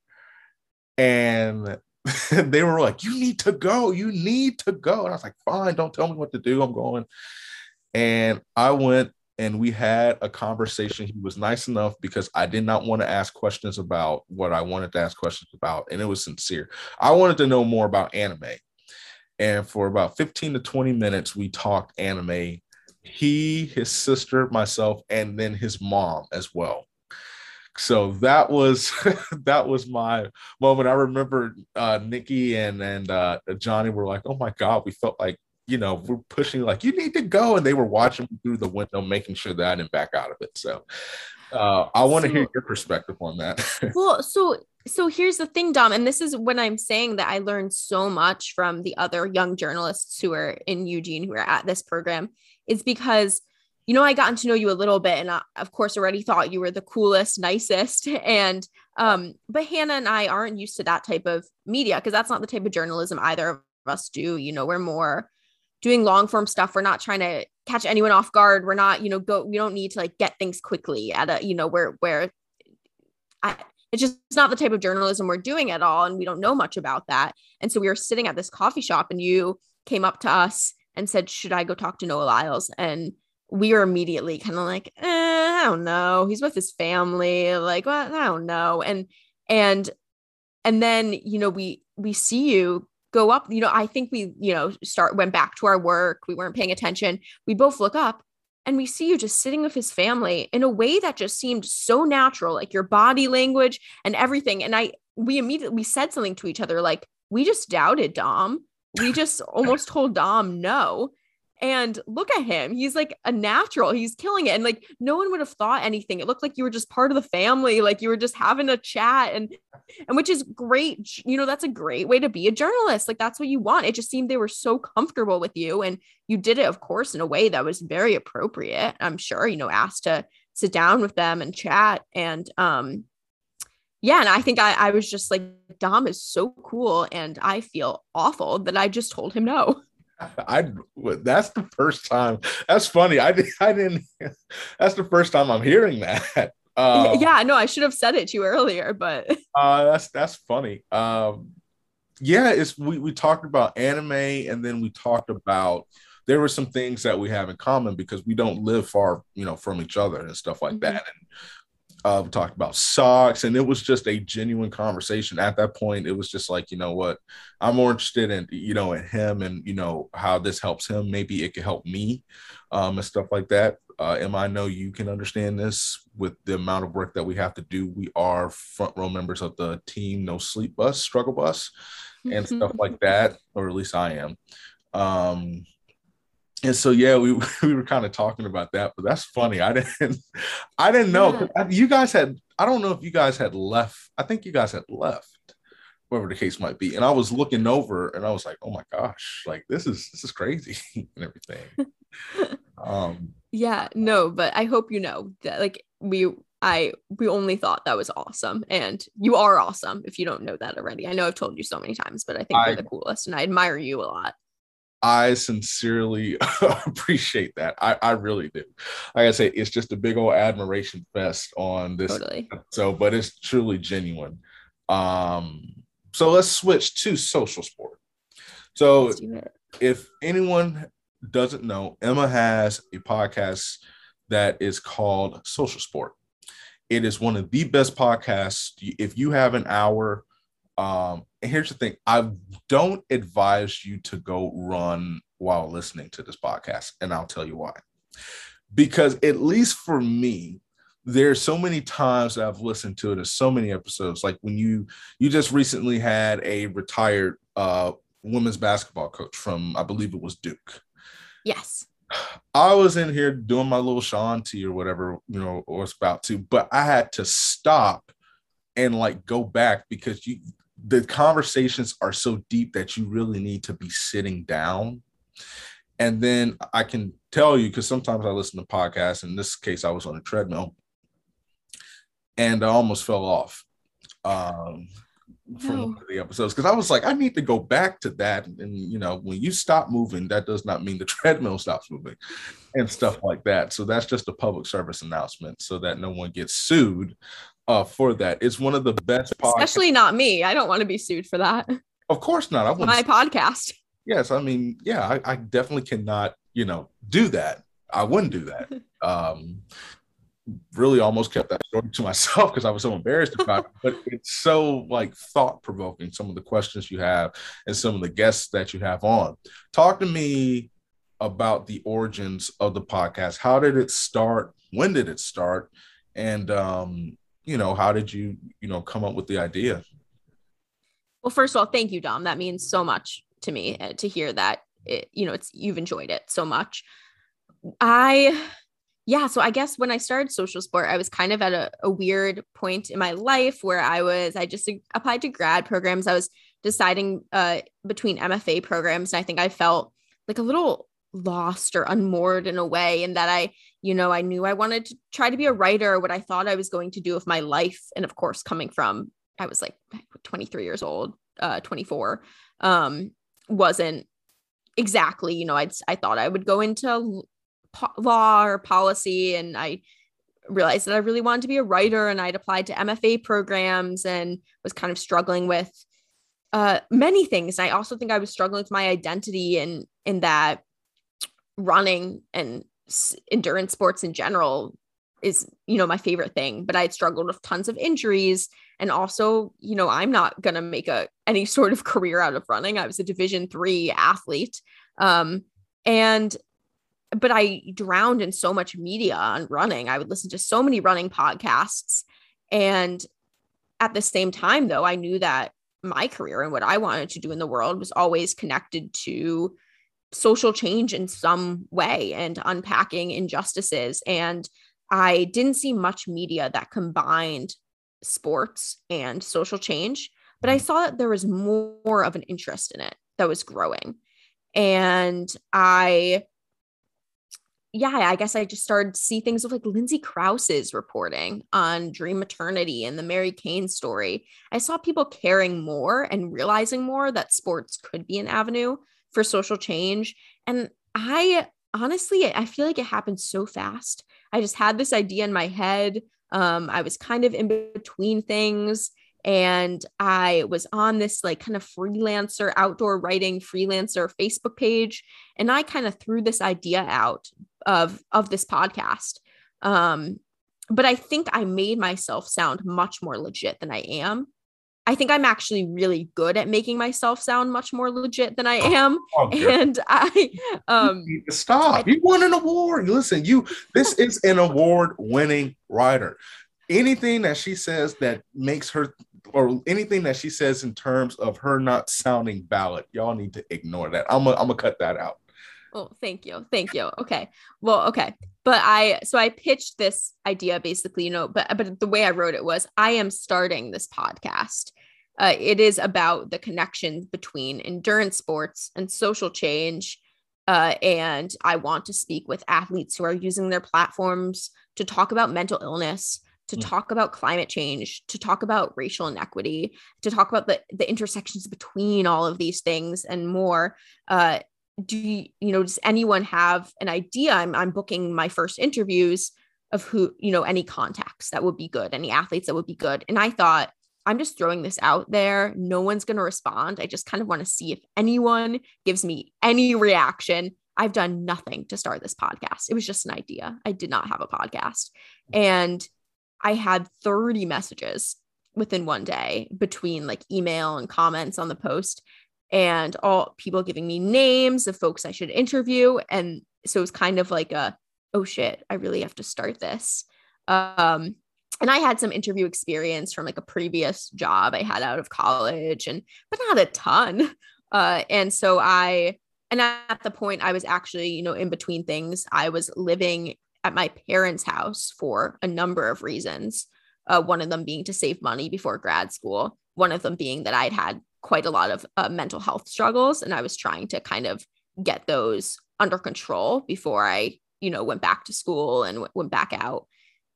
And they were like, You need to go. You need to go. And I was like, Fine, don't tell me what to do. I'm going. And I went and we had a conversation. He was nice enough because I did not want to ask questions about what I wanted to ask questions about. And it was sincere. I wanted to know more about anime. And for about 15 to 20 minutes, we talked anime. He, his sister, myself, and then his mom as well. So that was that was my moment. I remember uh, Nikki and and uh, Johnny were like, "Oh my god," we felt like you know we're pushing like you need to go, and they were watching me through the window, making sure that I didn't back out of it. So uh, I want to So- hear your perspective on that. Well, so so here's the thing, Dom, and this is when I'm saying that I learned so much from the other young journalists who are in Eugene who are at this program, is because you know I gotten to know you a little bit, and I, of course already thought you were the coolest, nicest, and um, but Hannah and I aren't used to that type of media because that's not the type of journalism either of us do. You know, we're more doing long form stuff. We're not trying to catch anyone off guard. We're not, you know, go. We don't need to like get things quickly at a, you know, where where I, it's just it's not the type of journalism we're doing at all and we don't know much about that and so we were sitting at this coffee shop and you came up to us and said should i go talk to noah lyles and we were immediately kind of like eh, i don't know he's with his family like well, i don't know and and and then you know we we see you go up you know i think we you know start went back to our work we weren't paying attention we both look up and we see you just sitting with his family in a way that just seemed so natural like your body language and everything and i we immediately we said something to each other like we just doubted dom. We just almost told dom no and look at him. He's like a natural. He's killing it. And like no one would have thought anything. It looked like you were just part of the family like you were just having a chat and and which is great you know that's a great way to be a journalist. Like that's what you want. It just seemed they were so comfortable with you and you did it of course in a way that was very appropriate i'm sure you know asked to sit down with them and chat. And um yeah and i think i, I was just like dom is so cool and i feel awful that i just told him no I that's the first time. That's funny. I didn't. I didn't. That's the first time I'm hearing that. Um, yeah no i should have said it to you earlier but Uh, that's that's funny. Um, yeah, it's we we talked about anime, and then we talked about there were some things that we have in common because we don't live far, you know, from each other and stuff like Mhm. that. And uh, we talked about socks, and it was just a genuine conversation. At that point, it was just like, you know what, I'm more interested in, you know, in him and you know how this helps him. Maybe it could help me, um, and stuff like that. Uh, Emma, I know you can understand this with the amount of work that we have to do. We are front row members of the team No Sleep Bus, Struggle Bus, and stuff like that, or at least I am. Um, and so yeah, we we were kind of talking about that, but that's funny. I didn't I didn't know you guys had. I don't know if you guys had left. I think you guys had left, whatever the case might be. And I was looking over, and I was like, oh my gosh, like this is this is crazy and everything. Um, yeah no but i hope you know that like we i we only thought that was awesome and you are awesome if you don't know that already i know i've told you so many times but i think I- you're the coolest and i admire you a lot I sincerely appreciate that. I, I really do. Like I say, it's just a big old admiration fest on this totally so but it's truly genuine um so let's switch to social sport so Let's do it. if anyone doesn't know emma has a podcast that is called social sport it is one of the best podcasts if you have an hour um and here's the thing i don't advise you to go run while listening to this podcast and i'll tell you why because at least for me there's so many times that I've listened to it. There's so many episodes. Like when you you just recently had a retired uh women's basketball coach from I believe it was Duke. Yes. I was in here doing my little Shaun T or whatever, you know, or was about to, but I had to stop and like go back because you the conversations are so deep that you really need to be sitting down. And then I can tell you because sometimes I listen to podcasts. In this case, I was on a treadmill and I almost fell off um, from no. one of the episodes because I was like, I need to go back to that. And, and, you know, when you stop moving, that does not mean the treadmill stops moving and stuff like that. So that's just a public service announcement so that no one gets sued uh, for that. It's one of the best podcasts. Especially not me. I don't want to be sued for that. Of course not. I want my podcast. Yes, I mean, yeah, I, I, definitely cannot, you know, do that. I wouldn't do that. Um, really almost kept that story to myself because I was so embarrassed about it. But it's so like thought provoking. Some of the questions you have and some of the guests that you have on. Talk to me about the origins of the podcast. How did it start? When did it start? And um, you know, how did you, you know, come up with the idea? Well, first of all, thank you, Dom. That means so much to me uh, to hear that it, you know, it's you've enjoyed it so much. I yeah, so I guess when I started social sport, I was kind of at a, a weird point in my life where I was, I just applied to grad programs. I was deciding uh, between MFA programs. And I think I felt like a little lost or unmoored in a way and that I, you know, I knew I wanted to try to be a writer, what I thought I was going to do with my life. And of course, coming from, I was like 23 years old, uh, 24, um, wasn't exactly, you know, I'd, I thought I would go into po- law or policy and I realized that I really wanted to be a writer and I'd applied to MFA programs and was kind of struggling with uh, many things. I also think I was struggling with my identity and in, in that running and endurance sports in general is you know my favorite thing but i had struggled with tons of injuries. And also you know i'm not going to make a any sort of career out of running. I was a division 3 athlete. Um and but i drowned in so much media on running. I would listen to so many running podcasts. And at the same time though i knew that my career and what i wanted to do in the world was always connected to social change in some way and unpacking injustices. And I didn't see much media that combined sports and social change, but I mm. saw that there was more of an interest in it that was growing. And I, yeah, I guess I just started to see things of like Lindsay Crouse's reporting on Dream Maternity and the Mary Cain story. I saw people caring more and realizing more that sports could be an avenue for social change. And I honestly, I feel like it happened so fast. I just had this idea in my head. Um, I was kind of in between things and I was on this like kind of freelancer outdoor writing freelancer Facebook page and I kind of threw this idea out of of this podcast um but I think I made myself sound much more legit than I am I think I'm actually really good at making myself sound much more legit than I oh, am. Oh, and I um you stop. I, you won an award. Listen, you this is an award-winning writer. Anything that she says that makes her or anything that she says in terms of her not sounding valid, y'all need to ignore that. I'm gonna I'm gonna cut that out. Oh, thank you. Thank you. Okay. Well, okay. But I so I pitched this idea basically, you know, but but the way I wrote it was I am starting this podcast. Uh, it is about the connection between endurance sports and social change. Uh, and I want to speak with athletes who are using their platforms to talk about mental illness, to mm. talk about climate change, to talk about racial inequity, to talk about the, the intersections between all of these things and more. Uh, do you, you know does anyone have an idea I'm, I'm booking my first interviews of who you know any contacts that would be good any athletes that would be good and i thought i'm just throwing this out there. No one's going to respond. I just kind of want to see if anyone gives me any reaction. I've done nothing to start this podcast. It was just an idea. I did not have a podcast. And i had 30 messages within one day between like email and comments on the post and all people giving me names of folks I should interview. And so it was kind of like a, oh shit, I really have to start this. Um, and I had some interview experience from like a previous job I had out of college, and but not a ton. Uh, and so I, and at the point I was actually, you know, in between things, I was living at my parents' house for a number of reasons. Uh, one of them being to save money before grad school. One of them being that I'd had quite a lot of uh, mental health struggles, and I was trying to kind of get those under control before I, you know, went back to school and w- went back out,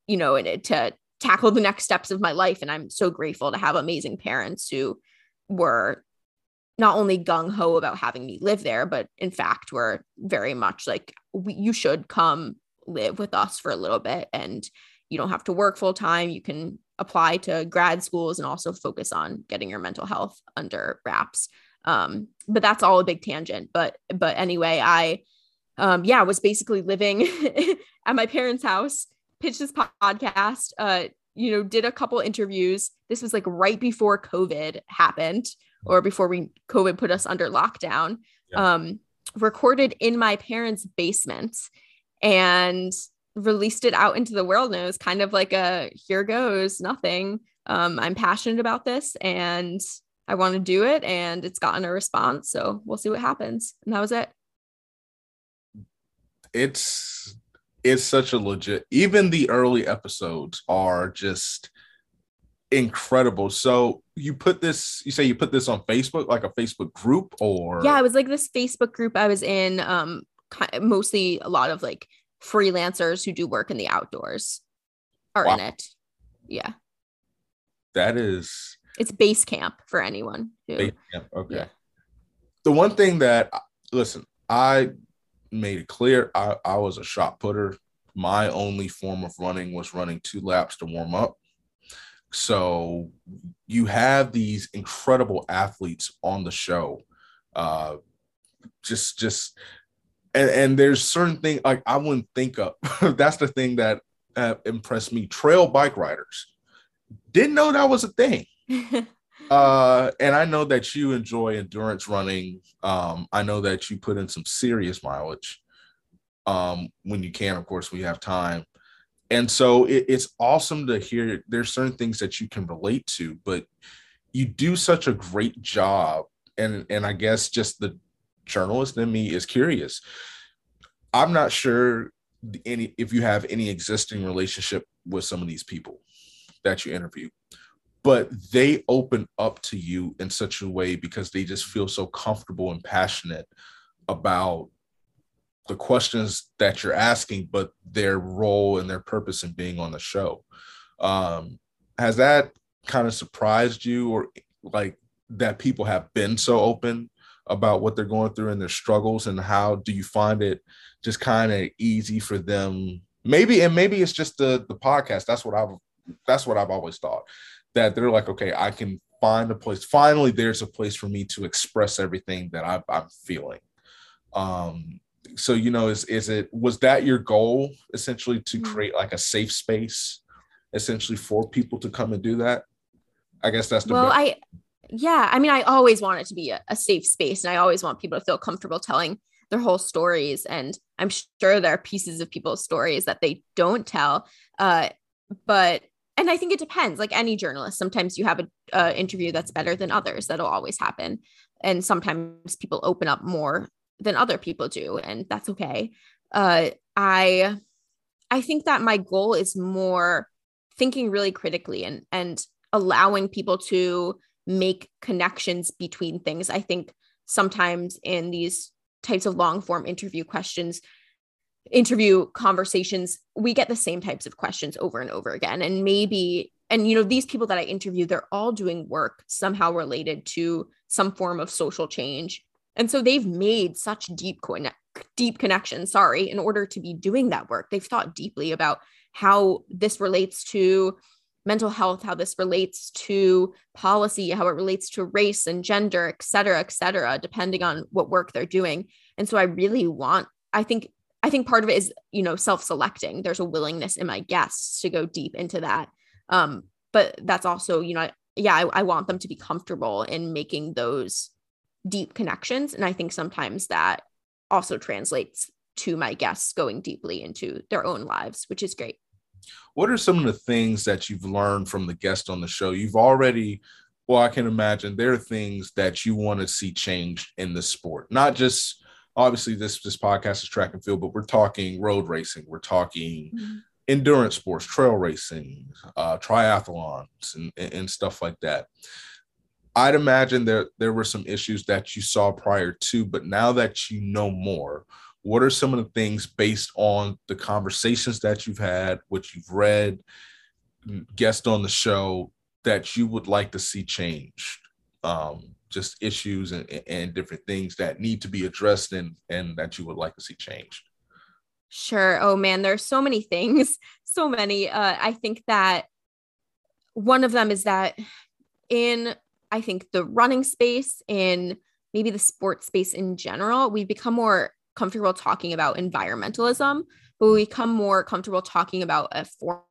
you know, and it to tackle the next steps of my life. And I'm so grateful to have amazing parents who were not only gung ho about having me live there, but in fact were very much like, we, you should come live with us for a little bit and you don't have to work full time. You can apply to grad schools and also focus on getting your mental health under wraps. Um, but that's all a big tangent. But but anyway, I um yeah, was basically living at my parents' house pitched this podcast, uh, you know, did a couple interviews. This was like right before COVID happened or before we COVID put us under lockdown. Yeah. Um, recorded in my parents' basement and released it out into the world. And it was kind of like a here goes, nothing. Um, I'm passionate about this and I want to do it. And it's gotten a response. So we'll see what happens. And that was it. It's it's such a legit even the early episodes are just incredible so you put this you say you put this on facebook like a facebook group or yeah it was like this facebook group i was in um mostly a lot of like freelancers who do work in the outdoors are wow. in it yeah that is it's base camp for anyone who, base camp. okay yeah. the one thing that listen i made it clear I, I was a shot putter. My only form of running was running two laps to warm up. So you have these incredible athletes on the show. Uh, just, just, and, and there's certain things like I wouldn't think of. That's the thing that uh, impressed me. Trail bike riders didn't know that was a thing. uh, and I know that you enjoy endurance running. Um, I know that you put in some serious mileage um, when you can. Of course, we have time, and so it, it's awesome to hear. There's certain things that you can relate to, but you do such a great job, and and I guess just the journalist in me is curious. I'm not sure any if you have any existing relationship with some of these people that you interview but they open up to you in such a way because they just feel so comfortable and passionate about the questions that you're asking, but their role and their purpose in being on the show. Um, has that kind of surprised you or like that people have been so open about what they're going through and their struggles and how do you find it just kind of easy for them? Maybe and maybe it's just the the podcast. That's what i've that's what i've always thought that they're like, okay, I can find a place. Finally, there's a place for me to express everything that I, I'm feeling. Um, so you know, is is it was that your goal essentially to mm-hmm. create like a safe space, essentially for people to come and do that? I guess that's the well, best. I yeah, I mean, I always want it to be a, a safe space, and I always want people to feel comfortable telling their whole stories. And I'm sure there are pieces of people's stories that they don't tell. Uh, but and I think it depends. Like any journalist, sometimes you have an uh, interview that's better than others. That'll always happen, and sometimes people open up more than other people do, and that's okay. Uh, I I think that my goal is more thinking really critically and and allowing people to make connections between things. I think sometimes in these types of long form interview questions interview conversations, we get the same types of questions over and over again. And maybe, and you know, these people that I interview, they're all doing work somehow related to some form of social change. And so they've made such deep connect, deep connections, sorry, in order to be doing that work. They've thought deeply about how this relates to mental health, how this relates to policy, how it relates to race and gender, et cetera, et cetera, depending on what work they're doing. And so I really want, I think I think part of it is, you know, self-selecting. There's a willingness in my guests to go deep into that. Um, but that's also, you know, yeah, I, I want them to be comfortable in making those deep connections. And I think sometimes that also translates to my guests going deeply into their own lives, which is great. what are some of the things that you've learned from the guest on the show? You've already, well, I can imagine there are things that you want to see changed in the sport, not just obviously this this podcast is track and field, but we're talking road racing, we're talking mm-hmm. endurance sports, trail racing, uh, triathlons, and, and stuff like that. I'd imagine there there were some issues that you saw prior to, but now that you know more, what are some of the things based on the conversations that you've had, what you've read, guest on the show that you would like to see changed? Um, just issues and, and different things that need to be addressed and and that you would like to see changed. Sure. Oh man, there's so many things, so many. Uh, I think that one of them is that in I think the running space in maybe the sports space in general, we've become more comfortable talking about environmentalism, but we become more comfortable talking about a form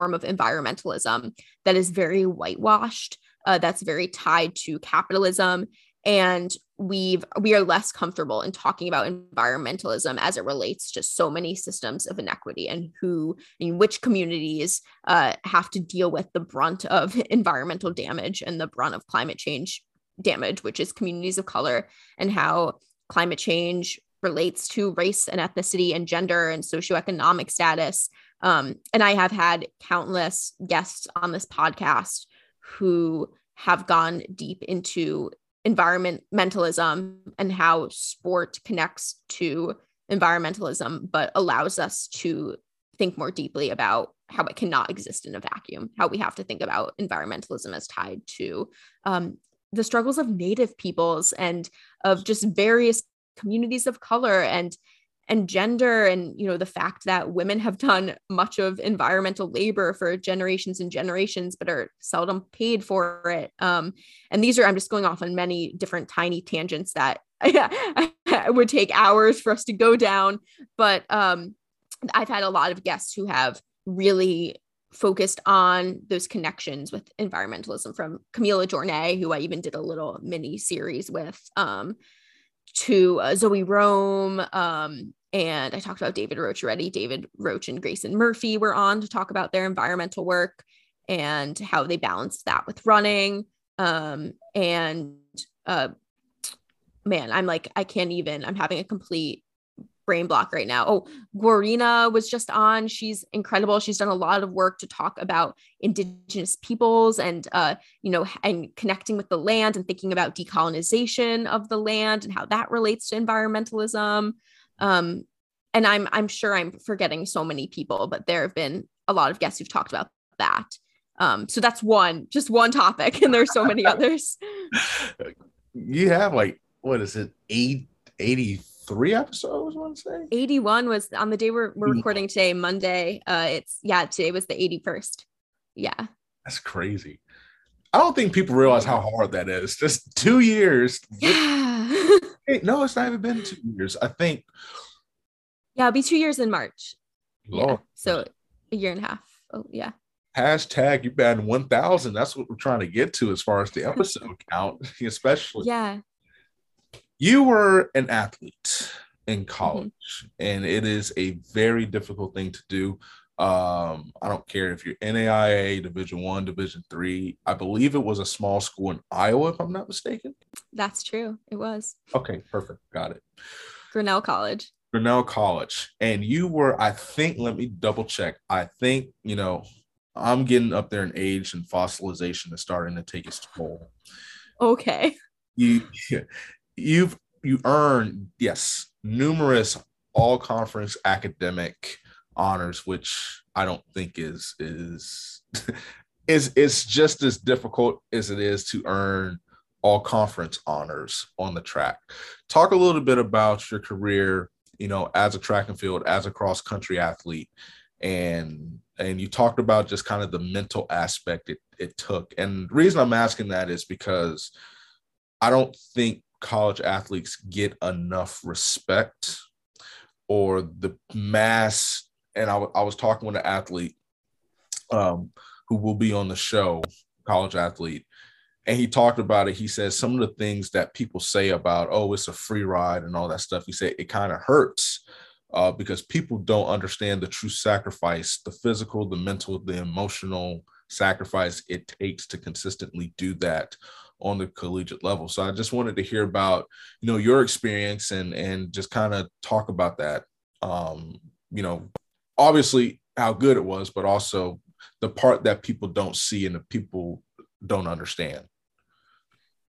of environmentalism that is very whitewashed, uh, that's very tied to capitalism. And we've we are less comfortable in talking about environmentalism as it relates to so many systems of inequity and who and which communities uh, have to deal with the brunt of environmental damage and the brunt of climate change damage, which is communities of color, and how climate change relates to race and ethnicity and gender and socioeconomic status. Um, and I have had countless guests on this podcast who have gone deep into environmentalism and how sport connects to environmentalism, but allows us to think more deeply about how it cannot exist in a vacuum, how we have to think about environmentalism as tied to um, the struggles of Native peoples and of just various communities of color and and gender and you know the fact that women have done much of environmental labor for generations and generations but are seldom paid for it. Um, and these are i'm just going off on many different tiny tangents that would take hours for us to go down. But um, i've had a lot of guests who have really focused on those connections with environmentalism from Camila Jornet, who I even did a little mini series with, um, to uh, Zoe Rom. Um, and I talked about David Roche already. David Roche and Grayson Murphy were on to talk about their environmental work and how they balanced that with running. Um, and uh, man, I'm like, I can't even, I'm having a complete brain block right now. Oh, Guarina was just on. She's incredible. She's done a lot of work to talk about indigenous peoples and uh, you know, and connecting with the land and thinking about decolonization of the land and how that relates to environmentalism. Um, and I'm I'm sure I'm forgetting so many people, but there have been a lot of guests who've talked about that. Um, so that's one, just one topic, and there's so many others. You have like what is it, eight, 80 three episodes, I want to say. 81 was on the day we're, we're recording today, Monday. Uh it's yeah, today was the 81st. Yeah. That's crazy. I don't think people realize how hard that is. Just two years. Yeah. no, it's not even been two years. I think. Yeah, it'll be two years in March. Lord. Yeah. So a year and a half. Oh, yeah. Hashtag you've been 1000. That's what we're trying to get to as far as the episode count, especially. Yeah you were an athlete in mm-hmm. college mm-hmm. and it is a very difficult thing to do. Um, i don't care if you're naia division one division three. I believe it was a small school in iowa if i'm not mistaken. That's true. It was. Okay perfect. Got it. Grinnell college. Grinnell college. And you were i think let me double check. I think you know i'm getting up there in age and fossilization is starting to take its toll. Okay. You you've you earned yes numerous all conference academic honors which i don't think is is is it's just as difficult as it is to earn all conference honors on the track. Talk a little bit about your career you know as a track and field as a cross country athlete and and you talked about just kind of the mental aspect it, it took. And the reason i'm asking that is because i don't think college athletes get enough respect or the mass. And I, I was talking with an athlete um, who will be on the show, college athlete, and he talked about it. He says some of the things that people say about, oh, it's a free ride and all that stuff. He said it kind of hurts uh, because people don't understand the true sacrifice, the physical, the mental, the emotional sacrifice it takes to consistently do that on the collegiate level. So I just wanted to hear about, you know, your experience and and just kind of talk about that. Um, you know, obviously how good it was, but also the part that people don't see and the people don't understand.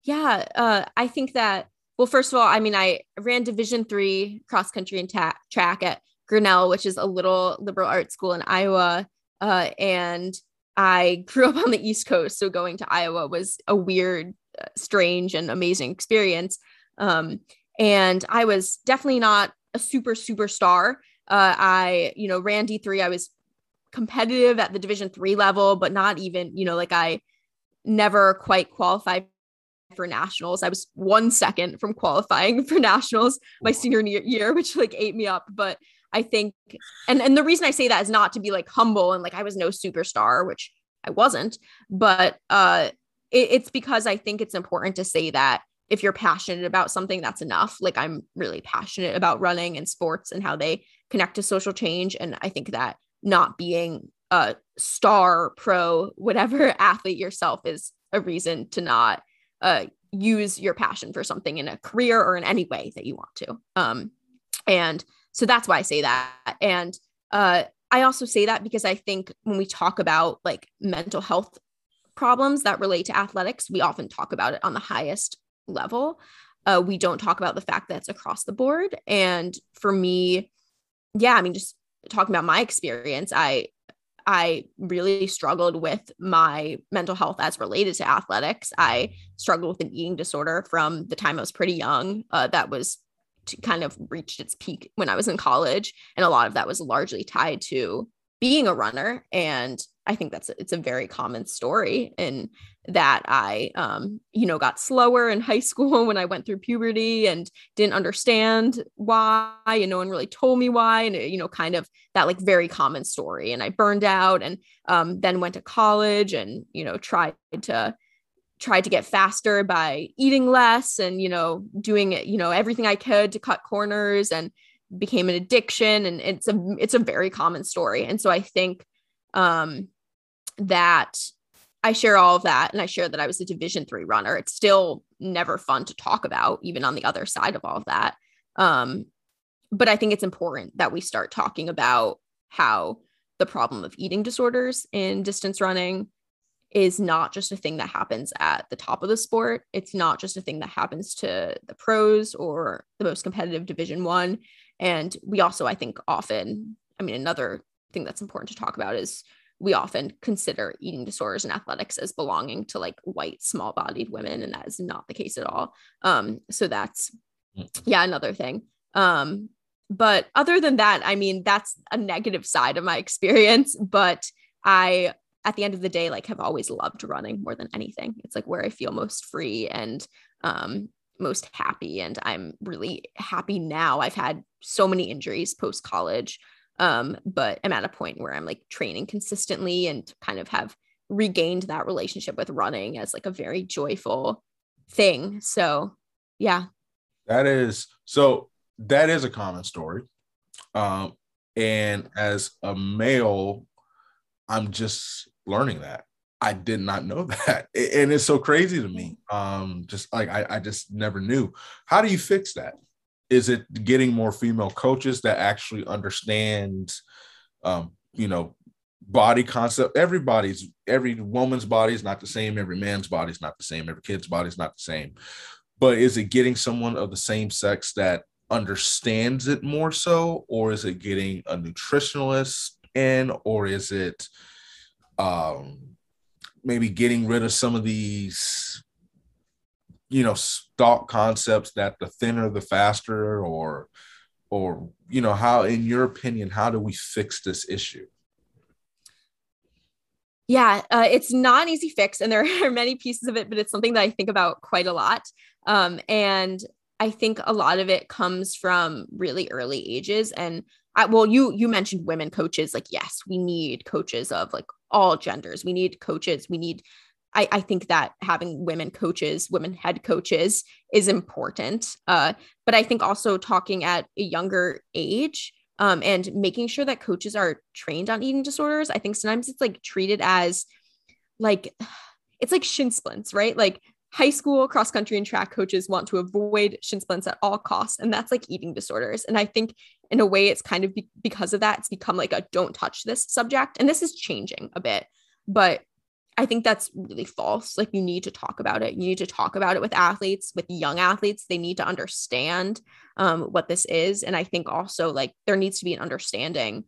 Yeah, uh, I think that. Well, first of all, I mean, I ran Division three cross country and ta- track at Grinnell, which is a little liberal arts school in Iowa, uh, and I grew up on the East Coast, so going to Iowa was a weird, strange, and amazing experience. Um, and I was definitely not a super superstar. Uh, I, you know, ran D3. I was competitive at the Division three level, but not even, you know, like I never quite qualified for nationals. I was one second from qualifying for nationals my senior year, which like ate me up. But I think, and and the reason I say that is not to be like humble and like I was no superstar, which I wasn't, but uh, it, it's because I think it's important to say that if you're passionate about something, that's enough. Like I'm really passionate about running and sports and how they connect to social change, and I think that not being a star pro whatever athlete yourself is a reason to not uh, use your passion for something in a career or in any way that you want to. Um, and so that's why i say that. And uh, i also say that because i think when we talk about like mental health problems that relate to athletics we often talk about it on the highest level uh, we don't talk about the fact that it's across the board and for me yeah i mean just talking about my experience, I I really struggled with my mental health as related to athletics. I struggled with an eating disorder from the time I was pretty young. Uh, that was kind of reached its peak when I was in college, and a lot of that was largely tied to being a runner and i think that's it's a very common story in that i um you know got slower in high school when i went through puberty and didn't understand why and no one really told me why and you know kind of that like very common story and i burned out and um then went to college and you know tried to tried to get faster by eating less and you know doing you know everything i could to cut corners and became an addiction and it's a it's a very common story and so i think um that i share all of that and i share that i was a division 3 runner. It's still never fun to talk about even on the other side of all of that. Um but i think it's important that we start talking about how the problem of eating disorders in distance running is not just a thing that happens at the top of the sport. It's not just a thing that happens to the pros or the most competitive division 1 and we also, I think, often, I mean, another thing that's important to talk about is we often consider eating disorders and athletics as belonging to like white, small bodied women. And that is not the case at all. Um, so that's, mm. yeah, another thing. Um, but other than that, I mean, that's a negative side of my experience. But I, at the end of the day, like have always loved running more than anything. It's like where I feel most free and um, most happy and i'm really happy now i've had so many injuries post college um, but i'm at a point where i'm like training consistently and kind of have regained that relationship with running as like a very joyful thing so yeah that is so that is a common story um, and as a male i'm just learning that I did not know that. And it's so crazy to me. Um, just like I, I just never knew. How do you fix that? Is it getting more female coaches that actually understand um, you know, body concept? Everybody's every woman's body is not the same, every man's body is not the same, every kid's body is not the same. But is it getting someone of the same sex that understands it more so, or is it getting a nutritionalist in, or is it um maybe getting rid of some of these you know stock concepts that the thinner the faster or or you know how in your opinion how do we fix this issue yeah uh, it's not an easy fix and there are many pieces of it but it's something that i think about quite a lot um, and i think a lot of it comes from really early ages and I, well you you mentioned women coaches like yes we need coaches of like all genders. We need coaches. We need, I, I think that having women coaches, women head coaches is important. Uh, but I think also talking at a younger age um, and making sure that coaches are trained on eating disorders. I think sometimes it's like treated as like it's like shin splints, right? Like high school cross country and track coaches want to avoid shin splints at all costs and that's like eating disorders and i think in a way it's kind of be- because of that it's become like a don't touch this subject and this is changing a bit but i think that's really false like you need to talk about it you need to talk about it with athletes with young athletes they need to understand um, what this is and i think also like there needs to be an understanding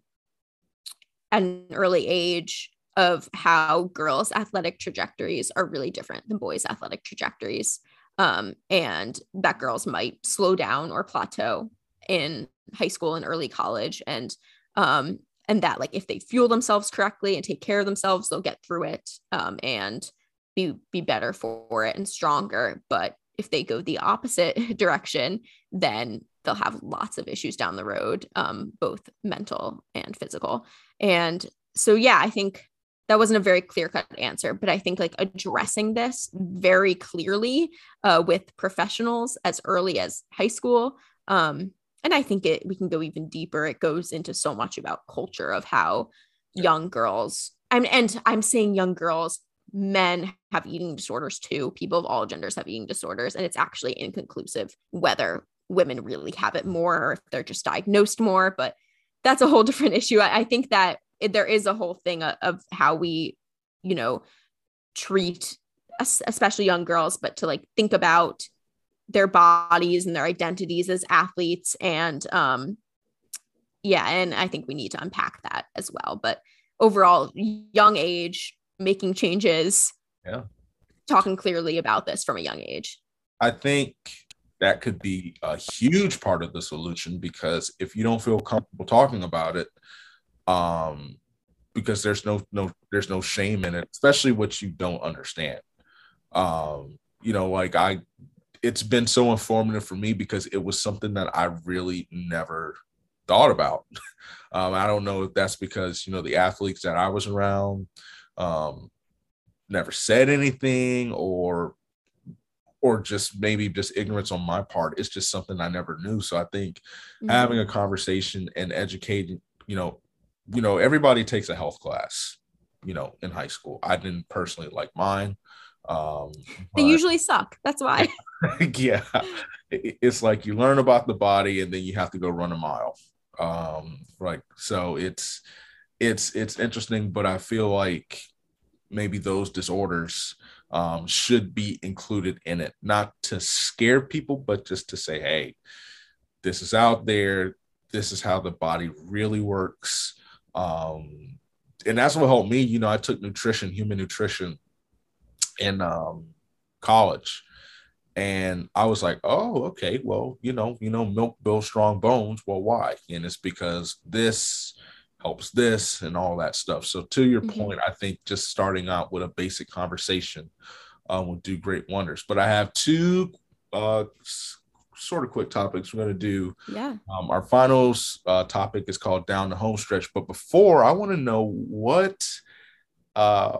at an early age of how girls' athletic trajectories are really different than boys' athletic trajectories. Um, and that girls might slow down or plateau in high school and early college. And um, and that like if they fuel themselves correctly and take care of themselves, they'll get through it um, and be be better for it and stronger. But if they go the opposite direction, then they'll have lots of issues down the road, um, both mental and physical. And so, yeah, I think that wasn't a very clear cut answer, but I think like addressing this very clearly uh, with professionals as early as high school. Um, and I think it we can go even deeper. It goes into so much about culture of how young girls. I'm and I'm saying young girls, men have eating disorders too. People of all genders have eating disorders, and it's actually inconclusive whether women really have it more or if they're just diagnosed more. But that's a whole different issue. I, I think that it, there is a whole thing of, of how we, you know, treat especially young girls, but to like think about their bodies and their identities as athletes. And um yeah and i think we need to unpack that as well. But overall young age making changes. Yeah. Talking clearly about this from a young age. I think that could be a huge part of the solution because if you don't feel comfortable talking about it um, because there's no no there's no shame in it, especially what you don't understand. Um, you know, like I, it's been so informative for me because it was something that I really never thought about. um, I don't know if that's because you know the athletes that I was around um, never said anything or or just maybe just ignorance on my part it's just something i never knew so i think mm-hmm. having a conversation and educating you know you know, everybody takes a health class, you know, in high school. I didn't personally like mine. Um, they usually suck. That's why. yeah. It's like you learn about the body and then you have to go run a mile. Um, right. So it's, it's, it's interesting, but I feel like maybe those disorders um, should be included in it, not to scare people, but just to say, hey, this is out there. This is how the body really works. Um, and that's what helped me. You know, I took nutrition, human nutrition in um, college. And I was like, oh, okay, well, you know, you know, milk builds strong bones. Well, why? And it's because this helps this and all that stuff. So to your mm-hmm. point, I think just starting out with a basic conversation um, will do great wonders. But I have two uh, sort of quick topics we're going to do. Yeah. Um, our final uh, topic is called Down the Home Stretch. But before, I want to know what uh,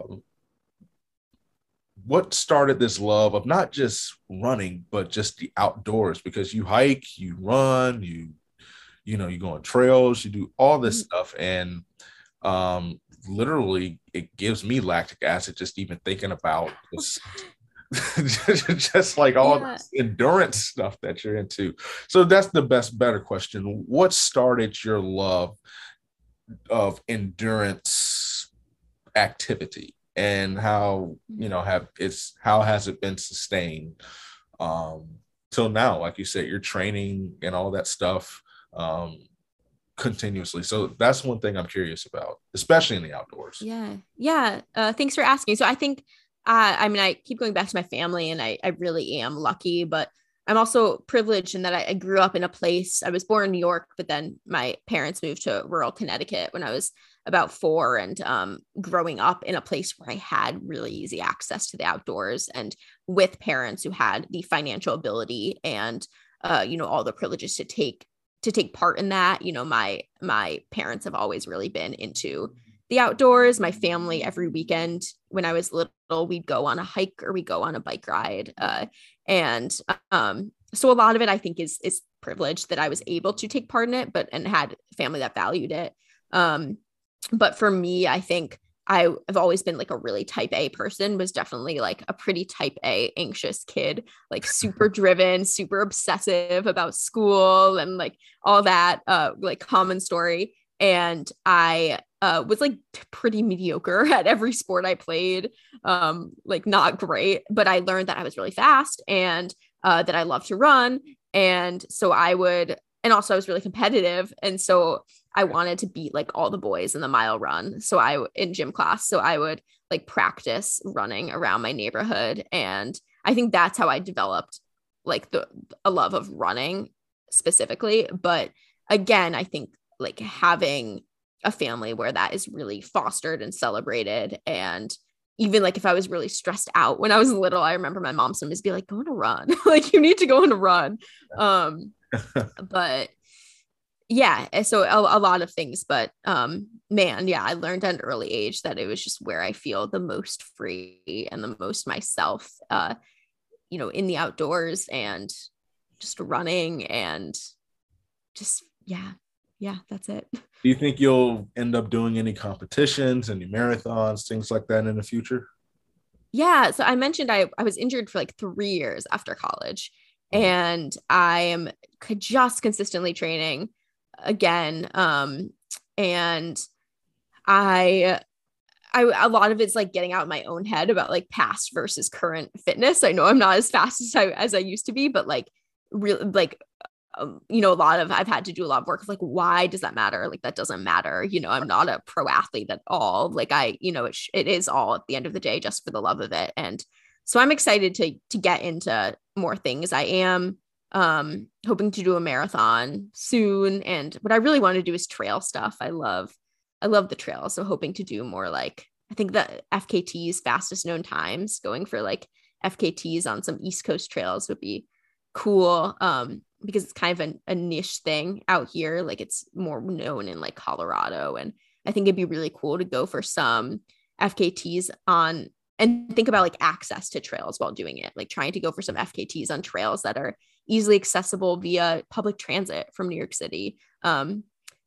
what started this love of not just running, but just the outdoors. Because you hike, you run, you you know, you go on trails, you do all this mm-hmm. stuff, and um, literally, it gives me lactic acid just even thinking about this just like all yeah. this endurance stuff that you're into. So that's the best, better question. What started your love of endurance activity and how, you know, have it's how has it been sustained um till now? Like you said, you're training and all that stuff um continuously. So that's one thing I'm curious about, especially in the outdoors. Yeah. Yeah. Uh, thanks for asking. So I think uh, I mean, I keep going back to my family, and I, I really am lucky, but I'm also privileged in that I, I, grew up in a place. I was born in New York, but then my parents moved to rural Connecticut when I was about four, and um, growing up in a place where I had really easy access to the outdoors, and with parents who had the financial ability and uh, you know all the privileges to take to take part in that. You know, my my parents have always really been into the outdoors. My family every weekend when I was little, we'd go on a hike or we go on a bike ride. Uh, and um, so a lot of it I think is is privilege that I was able to take part in it, but and had family that valued it. Um, but for me, I think I have always been like a really type A person, was definitely like a pretty type A anxious kid, like super driven, super obsessive about school and like all that, uh, like common story. And I uh, was like pretty mediocre at every sport I played, um, like not great, but I learned that I was really fast and uh, that I love to run. And so I would, and also I was really competitive. And so I wanted to beat like all the boys in the mile run. So I, in gym class, so I would like practice running around my neighborhood. And I think that's how I developed like the, a love of running specifically. But again, I think like having a family where that is really fostered and celebrated and even like if I was really stressed out when I was little, I remember my mom sometimes be like, go on a run. like you need to go on a run. Um, but yeah, eh, so a, a, lot of things, but um, man, yeah, I learned at an early age that it was just where I feel the most free and the most myself, uh, you know, in the outdoors and just running and just, yeah, yeah, that's it. Do you think you'll end up doing any competitions, any marathons, things like that in the future? Yeah. So I mentioned I, I was injured for like three years after college, mm-hmm. and I am just consistently training again. Um, and I I a lot of it's like getting out my own head about like past versus current fitness. I know I'm not as fast as I as I used to be, but like really like um, you know, a lot of I've had to do a lot of work of like, why does that matter? Like, that doesn't matter. You know, I'm not a pro athlete at all. Like, I, you know, it, sh- it is all at the end of the day just for the love of it. And so I'm excited to to get into more things. I am um hoping to do a marathon soon. And what I really want to do is trail stuff. I love, I love the trail. So hoping to do more like I think the FKT's fastest known times, going for like FKTs on some East Coast trails would be cool. Um, because it's kind of a, a niche thing out here. Like it's more known in like Colorado. And I think it'd be really cool to go for some FKTs on and think about like access to trails while doing it, like trying to go for some FKTs on trails that are easily accessible via public transit from New York City. Um,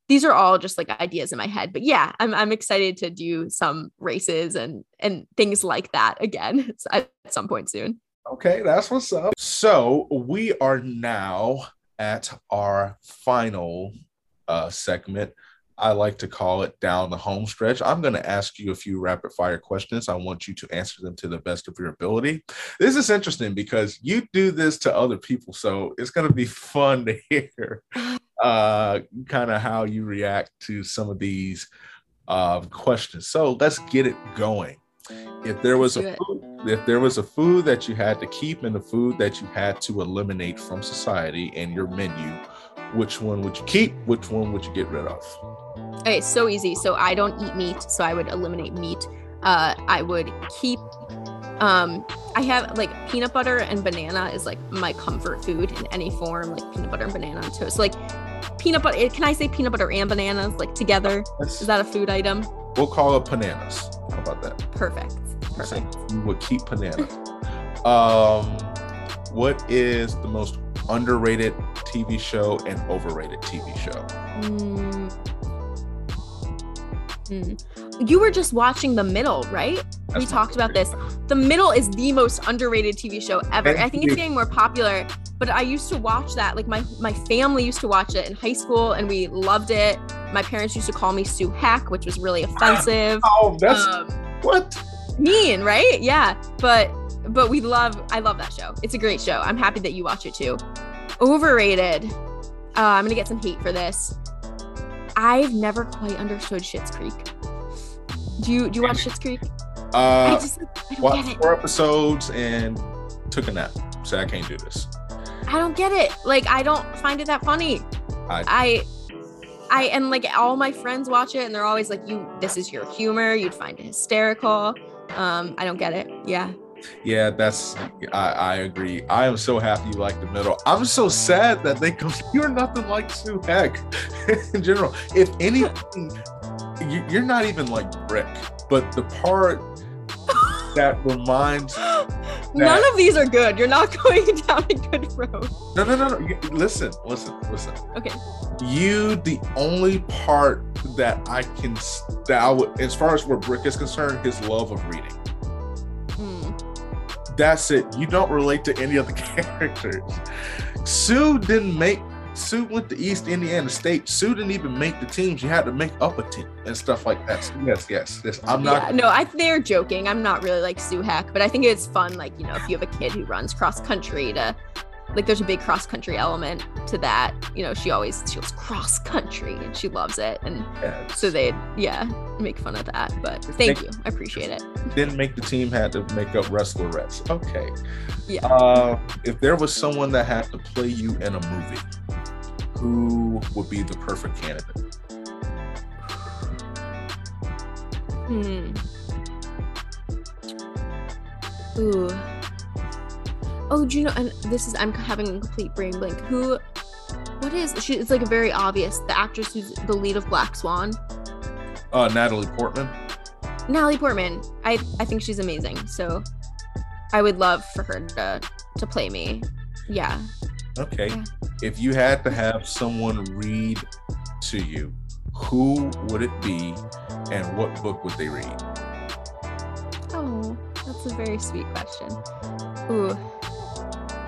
these are all just like ideas in my head, but yeah, I'm I'm excited to do some races and and things like that again at some point soon. Okay, that's what's up. So we are now at our final uh, segment. I like to call it down the home stretch. I'm going to ask you a few rapid fire questions. I want you to answer them to the best of your ability. This is interesting because you do this to other people. So it's going to be fun to hear uh, kind of how you react to some of these uh, questions. So let's get it going. If there was a food, if there was a food that you had to keep and a food that you had to eliminate from society and your menu, which one would you keep? Which one would you get rid of? Okay, so easy. So I don't eat meat, so I would eliminate meat. Uh, I would keep. Um, I have like peanut butter and banana is like my comfort food in any form, like peanut butter and banana on toast. So, like peanut butter. Can I say peanut butter and bananas like together? That's, is that a food item? We'll call it bananas. How about that? Perfect. Perfect. You would keep bananas. um, what is the most underrated TV show and overrated TV show? Mm. Mm. You were just watching The Middle, right? That's we talked about this. The Middle is the most underrated TV show ever. Thank I think you. it's getting more popular, but I used to watch that. Like my my family used to watch it in high school, and we loved it. My parents used to call me Sue Heck, which was really offensive. Oh, that's um, what mean, right? Yeah, but but we love. I love that show. It's a great show. I'm happy that you watch it too. Overrated. Uh, I'm gonna get some hate for this. I've never quite understood Schitt's Creek. Do you do you watch Schitt's Creek? Uh, I just I watched four episodes and took a nap. So I can't do this. I don't get it. Like I don't find it that funny. I, I I and like all my friends watch it and they're always like, "You, this is your humor. You'd find it hysterical." Um, I don't get it. Yeah. Yeah, that's I, I agree. I am so happy you like the middle. I'm so sad that they come. You're nothing like Sue Heck in general. If anything, you, you're not even like Brick. but the part that reminds None of these are good. You're not going down a good road. No, no, no, no. Listen, listen, listen. Okay. You, the only part that I can that I would, as far as where Brick is concerned, his love of reading. That's it. You don't relate to any of the characters. Sue didn't make Sue went to East Indiana State. Sue didn't even make the teams. You had to make up a team and stuff like that. So yes, yes, yes. I'm not. Yeah, no, I they're joking. I'm not really like Sue Heck, but I think it's fun. Like you know, if you have a kid who runs cross country to like there's a big cross country element to that. You know, she always she goes cross country and she loves it, and Yeah, so they yeah make fun of that. But thank you, I appreciate it. didn't make the team. Had to make up wrestlerettes. Okay. Yeah. Uh, if there was someone that had to play you in a movie, who would be the perfect candidate? Hmm. Ooh. Oh, do you know? And this is I'm having a complete brain blank. Who? What is she? It's like a very obvious. The actress who's the lead of Black Swan, Uh, Natalie Portman. Natalie Portman. I I think she's amazing. So, I would love for her to to play me. Yeah. Okay. Yeah. If you had to have someone read to you, who would it be, and what book would they read? Oh, that's a very sweet question. Ooh.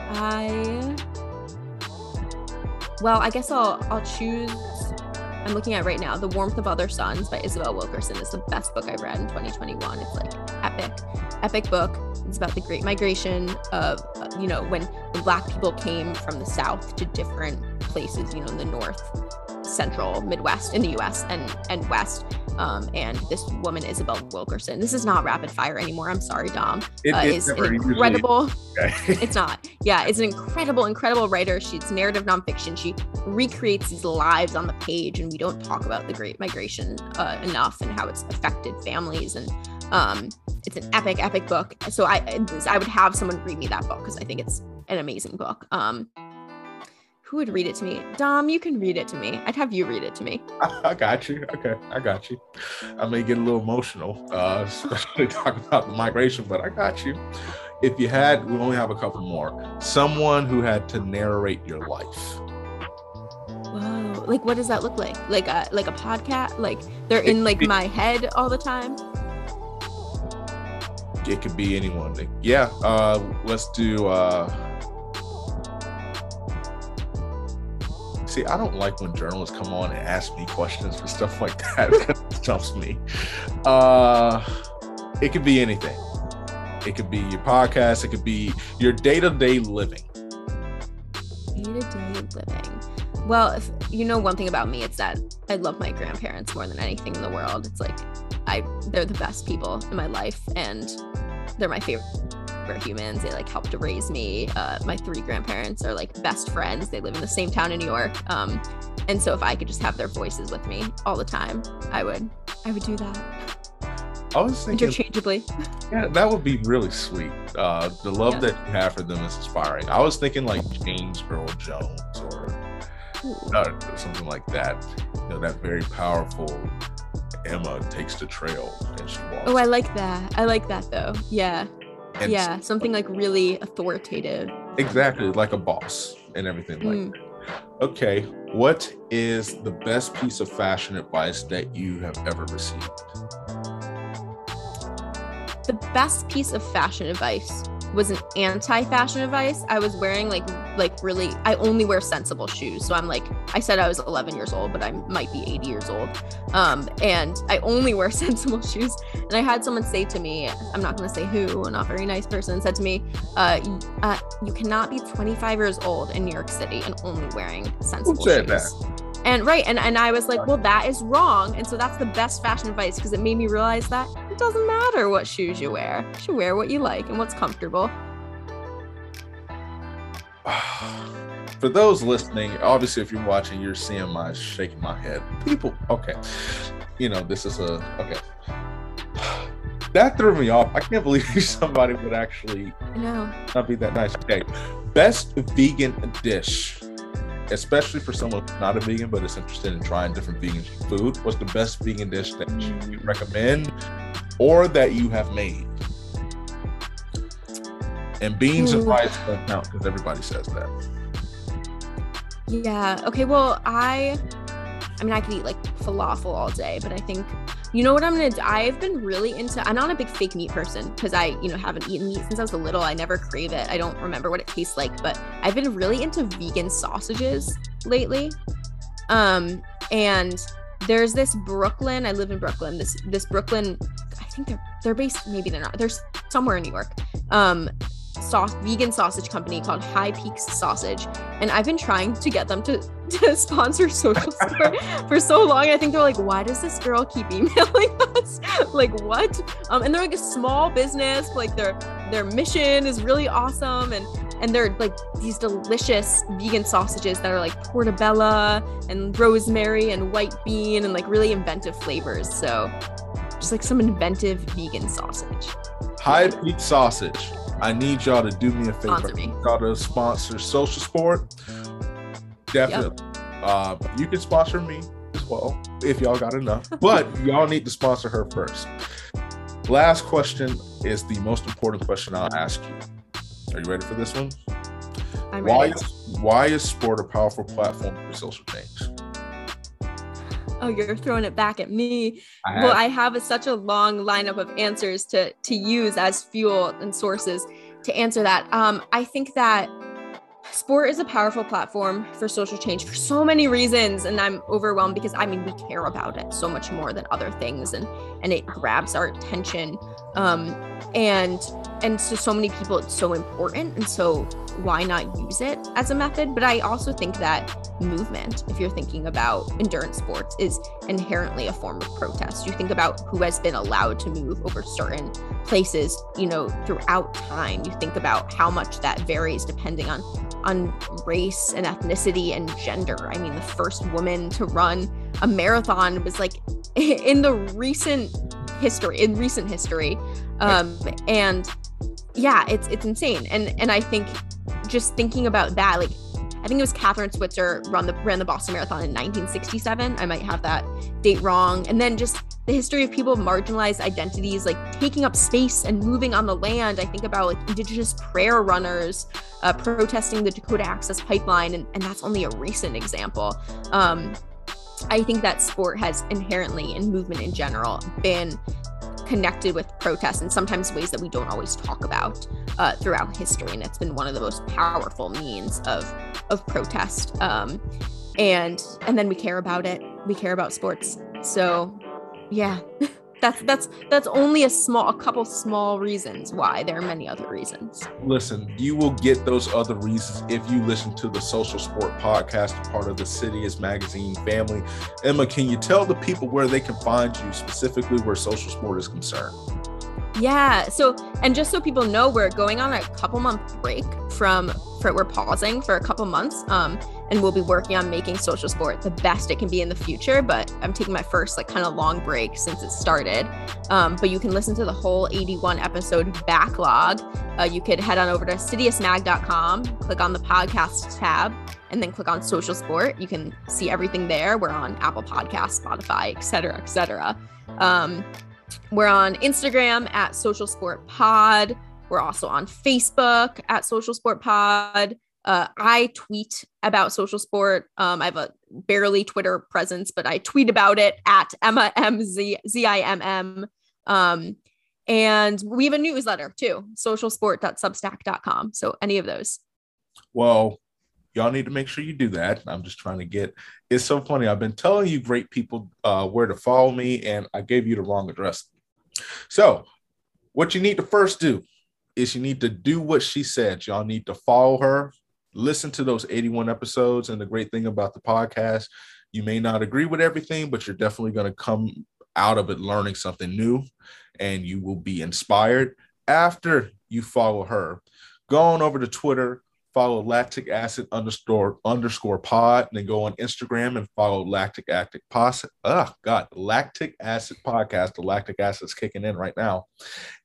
I Well, I guess I'll I'll choose I'm looking at right now. The Warmth of Other Suns by Isabel Wilkerson is the best book I've read in 2021. It's like epic. Epic book. It's about the great migration of you know when when black people came from the south to different places, you know, in the north, central, midwest in the US and and west um, and this woman Isabel Wilkerson. This is not rapid fire anymore. I'm sorry, Dom. It, Uh, is an never usually- incredible. Okay. It's not. Yeah, it's an incredible, incredible writer. She's narrative nonfiction. She recreates these lives on the page, and we don't talk about the Great Migration uh, enough and how it's affected families. And um, it's an epic, epic book. So I, I would have someone read me that book because I think it's an amazing book. Um, who would read it to me? Dom, you can read it to me. I'd have you read it to me. I got you. Okay, I got you. I may get a little emotional, uh, especially talking about the migration, but I got you. If you had, we only have a couple more. Someone who had to narrate your life. Whoa! Like, what does that look like? Like a like a podcast? Like they're in like my head all the time? It could be anyone. Yeah. Uh, let's do. Uh, see, I don't like when journalists come on and ask me questions for stuff like that. it jumps me. Uh, it could be anything. It could be your podcast. It could be your day to day living. day-to-day living well if you know one thing about me it's that i love my grandparents more than anything in the world it's like i they're the best people in my life and they're my favorite humans they like helped to raise me uh, my three grandparents are like best friends they live in the same town in new york um, and so if i could just have their voices with me all the time i would i would do that I was thinking, interchangeably yeah, that would be really sweet. Uh, the love Yeah. that you have for them is inspiring. I was thinking like James Earl Jones or Ooh. uh, something like that. You know, that very powerful Emma takes the trail and she walks. oh i like that i like that though yeah and yeah something like really authoritative exactly like a boss and everything like Mm. that. Okay, what is the best piece of fashion advice that you have ever received? the best piece of fashion advice was an anti-fashion advice. I was wearing like like really I only wear sensible shoes. So I'm like I said I was 11 years old, but I might be 80 years old. Um and I only wear sensible shoes. And I had someone say to me, I'm not going to say who, a not very nice person said to me, uh, uh you cannot be 25 years old in New York City and only wearing sensible said shoes. And right, and, and I was like, well, that is wrong. And so that's the best fashion advice because it made me realize that it doesn't matter what shoes you wear. You should wear what you like and what's comfortable. For those listening, obviously, if you're watching, you're seeing my shaking my head. People, okay, you know, this is a okay. That threw me off. I can't believe somebody would actually not be that nice. Okay, best vegan dish, especially for someone who's not a vegan but is interested in trying different vegan food. What's the best vegan dish that you Mm. recommend or that you have made? And beans and rice don't count because everybody says that. Yeah. Okay. Well, I, I mean, I could eat like falafel all day, but I think, you know what I'm gonna do? I've been really into. I'm not a big fake meat person because I, you know, haven't eaten meat since I was a little. I never crave it. I don't remember what it tastes like, but I've been really into vegan sausages lately. Um, and there's this Brooklyn. I live in Brooklyn. This this Brooklyn. I think they're they're based. Maybe they're not. They're somewhere in New York. Um, sauce vegan sausage company called High Peaks Sausage, and I've been trying to get them to to sponsor Social Sport for so long. I think they're like, why does this girl keep emailing us? like what? Um, and they're like a small business. Like their their mission is really awesome, and and they're like these delicious vegan sausages that are like portobello and rosemary and white bean and like really inventive flavors. So just like some inventive vegan sausage. High Peak Sausage. I need y'all to do me a favor. Sponsor me. Y'all to sponsor Social Sport. Definitely. Uh, you can sponsor me as well if y'all got enough, but y'all need to sponsor her first. Last question is the most important question I'll ask you. Are you ready for this one? I'm Why ready. is, why is sport a powerful platform for social change? Oh, you're throwing it back at me. I well i have a, such a long lineup of answers to to use as fuel and sources to answer that um i think that sport is a powerful platform for social change for so many reasons and i'm overwhelmed because i mean we care about it so much more than other things and and it grabs our attention um and and to so many people it's so important and so why not use it as a method but i also think that movement if you're thinking about endurance sports is inherently a form of protest. You think about who has been allowed to move over certain places, you know, throughout time. You think about how much that varies depending on on race and ethnicity and gender. I mean, the first woman to run a marathon was like in the recent history, in recent history. Um and yeah, it's it's insane. And and I think just thinking about that, like I think it was Kathrine Switzer run the ran the Boston Marathon in 1967. I might have that date wrong. And then just the history of people of marginalized identities, like taking up space and moving on the land. I think about like Indigenous prayer runners uh, protesting the Dakota Access Pipeline, and, and that's only a recent example. Um, I think that sport has inherently, and movement in general, been connected with protests and sometimes ways that we don't always talk about uh, throughout history and it's been one of the most powerful means of of protest um, and and then we care about it. We care about sports. So yeah that's that's that's only a small a couple small reasons why there are many other reasons Listen, you will get those other reasons if you listen to the Social Sport Podcast, part of the Citius Magazine family. Emma, can you tell the people where they can find you, specifically where social sport is concerned? Yeah. So, and just so people know, we're going on a couple month break from, for, we're pausing for a couple months. Um, and we'll be working on making social sport the best it can be in the future. But I'm taking my first like kind of long break since it started. Um, but you can listen to the whole 81 episode backlog. Uh, you could head on over to citiusmag.com, click on the podcast tab, and then click on social sport. You can see everything there. We're on Apple Podcasts, Spotify, et cetera, et cetera. Um, we're on Instagram at Social Sport Pod. We're also on Facebook at Social Sport Pod. Uh, I tweet about social sport. Um, I have a barely Twitter presence, but I tweet about it at Emma M Z Z I M M. Um, and we have a newsletter too, socialsport.substack.com. So any of those. Well, y'all need to make sure you do that. I'm just trying to get. It's so funny. I've been telling you great people uh, where to follow me, and I gave you the wrong address. So, what you need to first do is you need to do what she said. Y'all need to follow her, listen to those 81 episodes. And the great thing about the podcast, you may not agree with everything, but you're definitely going to come out of it learning something new, and you will be inspired after you follow her. Go on over to Twitter, follow lactic acid underscore underscore pod, and then go on Instagram and follow lactic acid pos. Oh God, lactic acid podcast. The lactic acid's kicking in right now.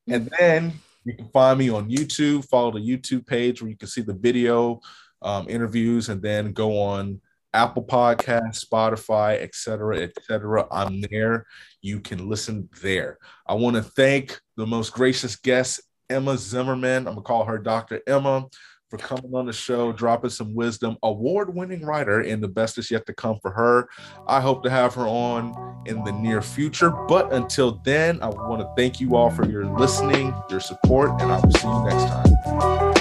And then you can find me on YouTube. Follow the YouTube page where you can see the video um, interviews, and then go on Apple Podcast, Spotify, etc., etc. I'm there. You can listen there. I want to thank the most gracious guest Emma Zimmerman. I'm gonna call her Dr. Emma for coming on the show, dropping some wisdom. Award winning writer, and the best is yet to come for her. I hope to have her on in the near future. But until then, I want to thank you all for your listening, your support, and I will see you next time.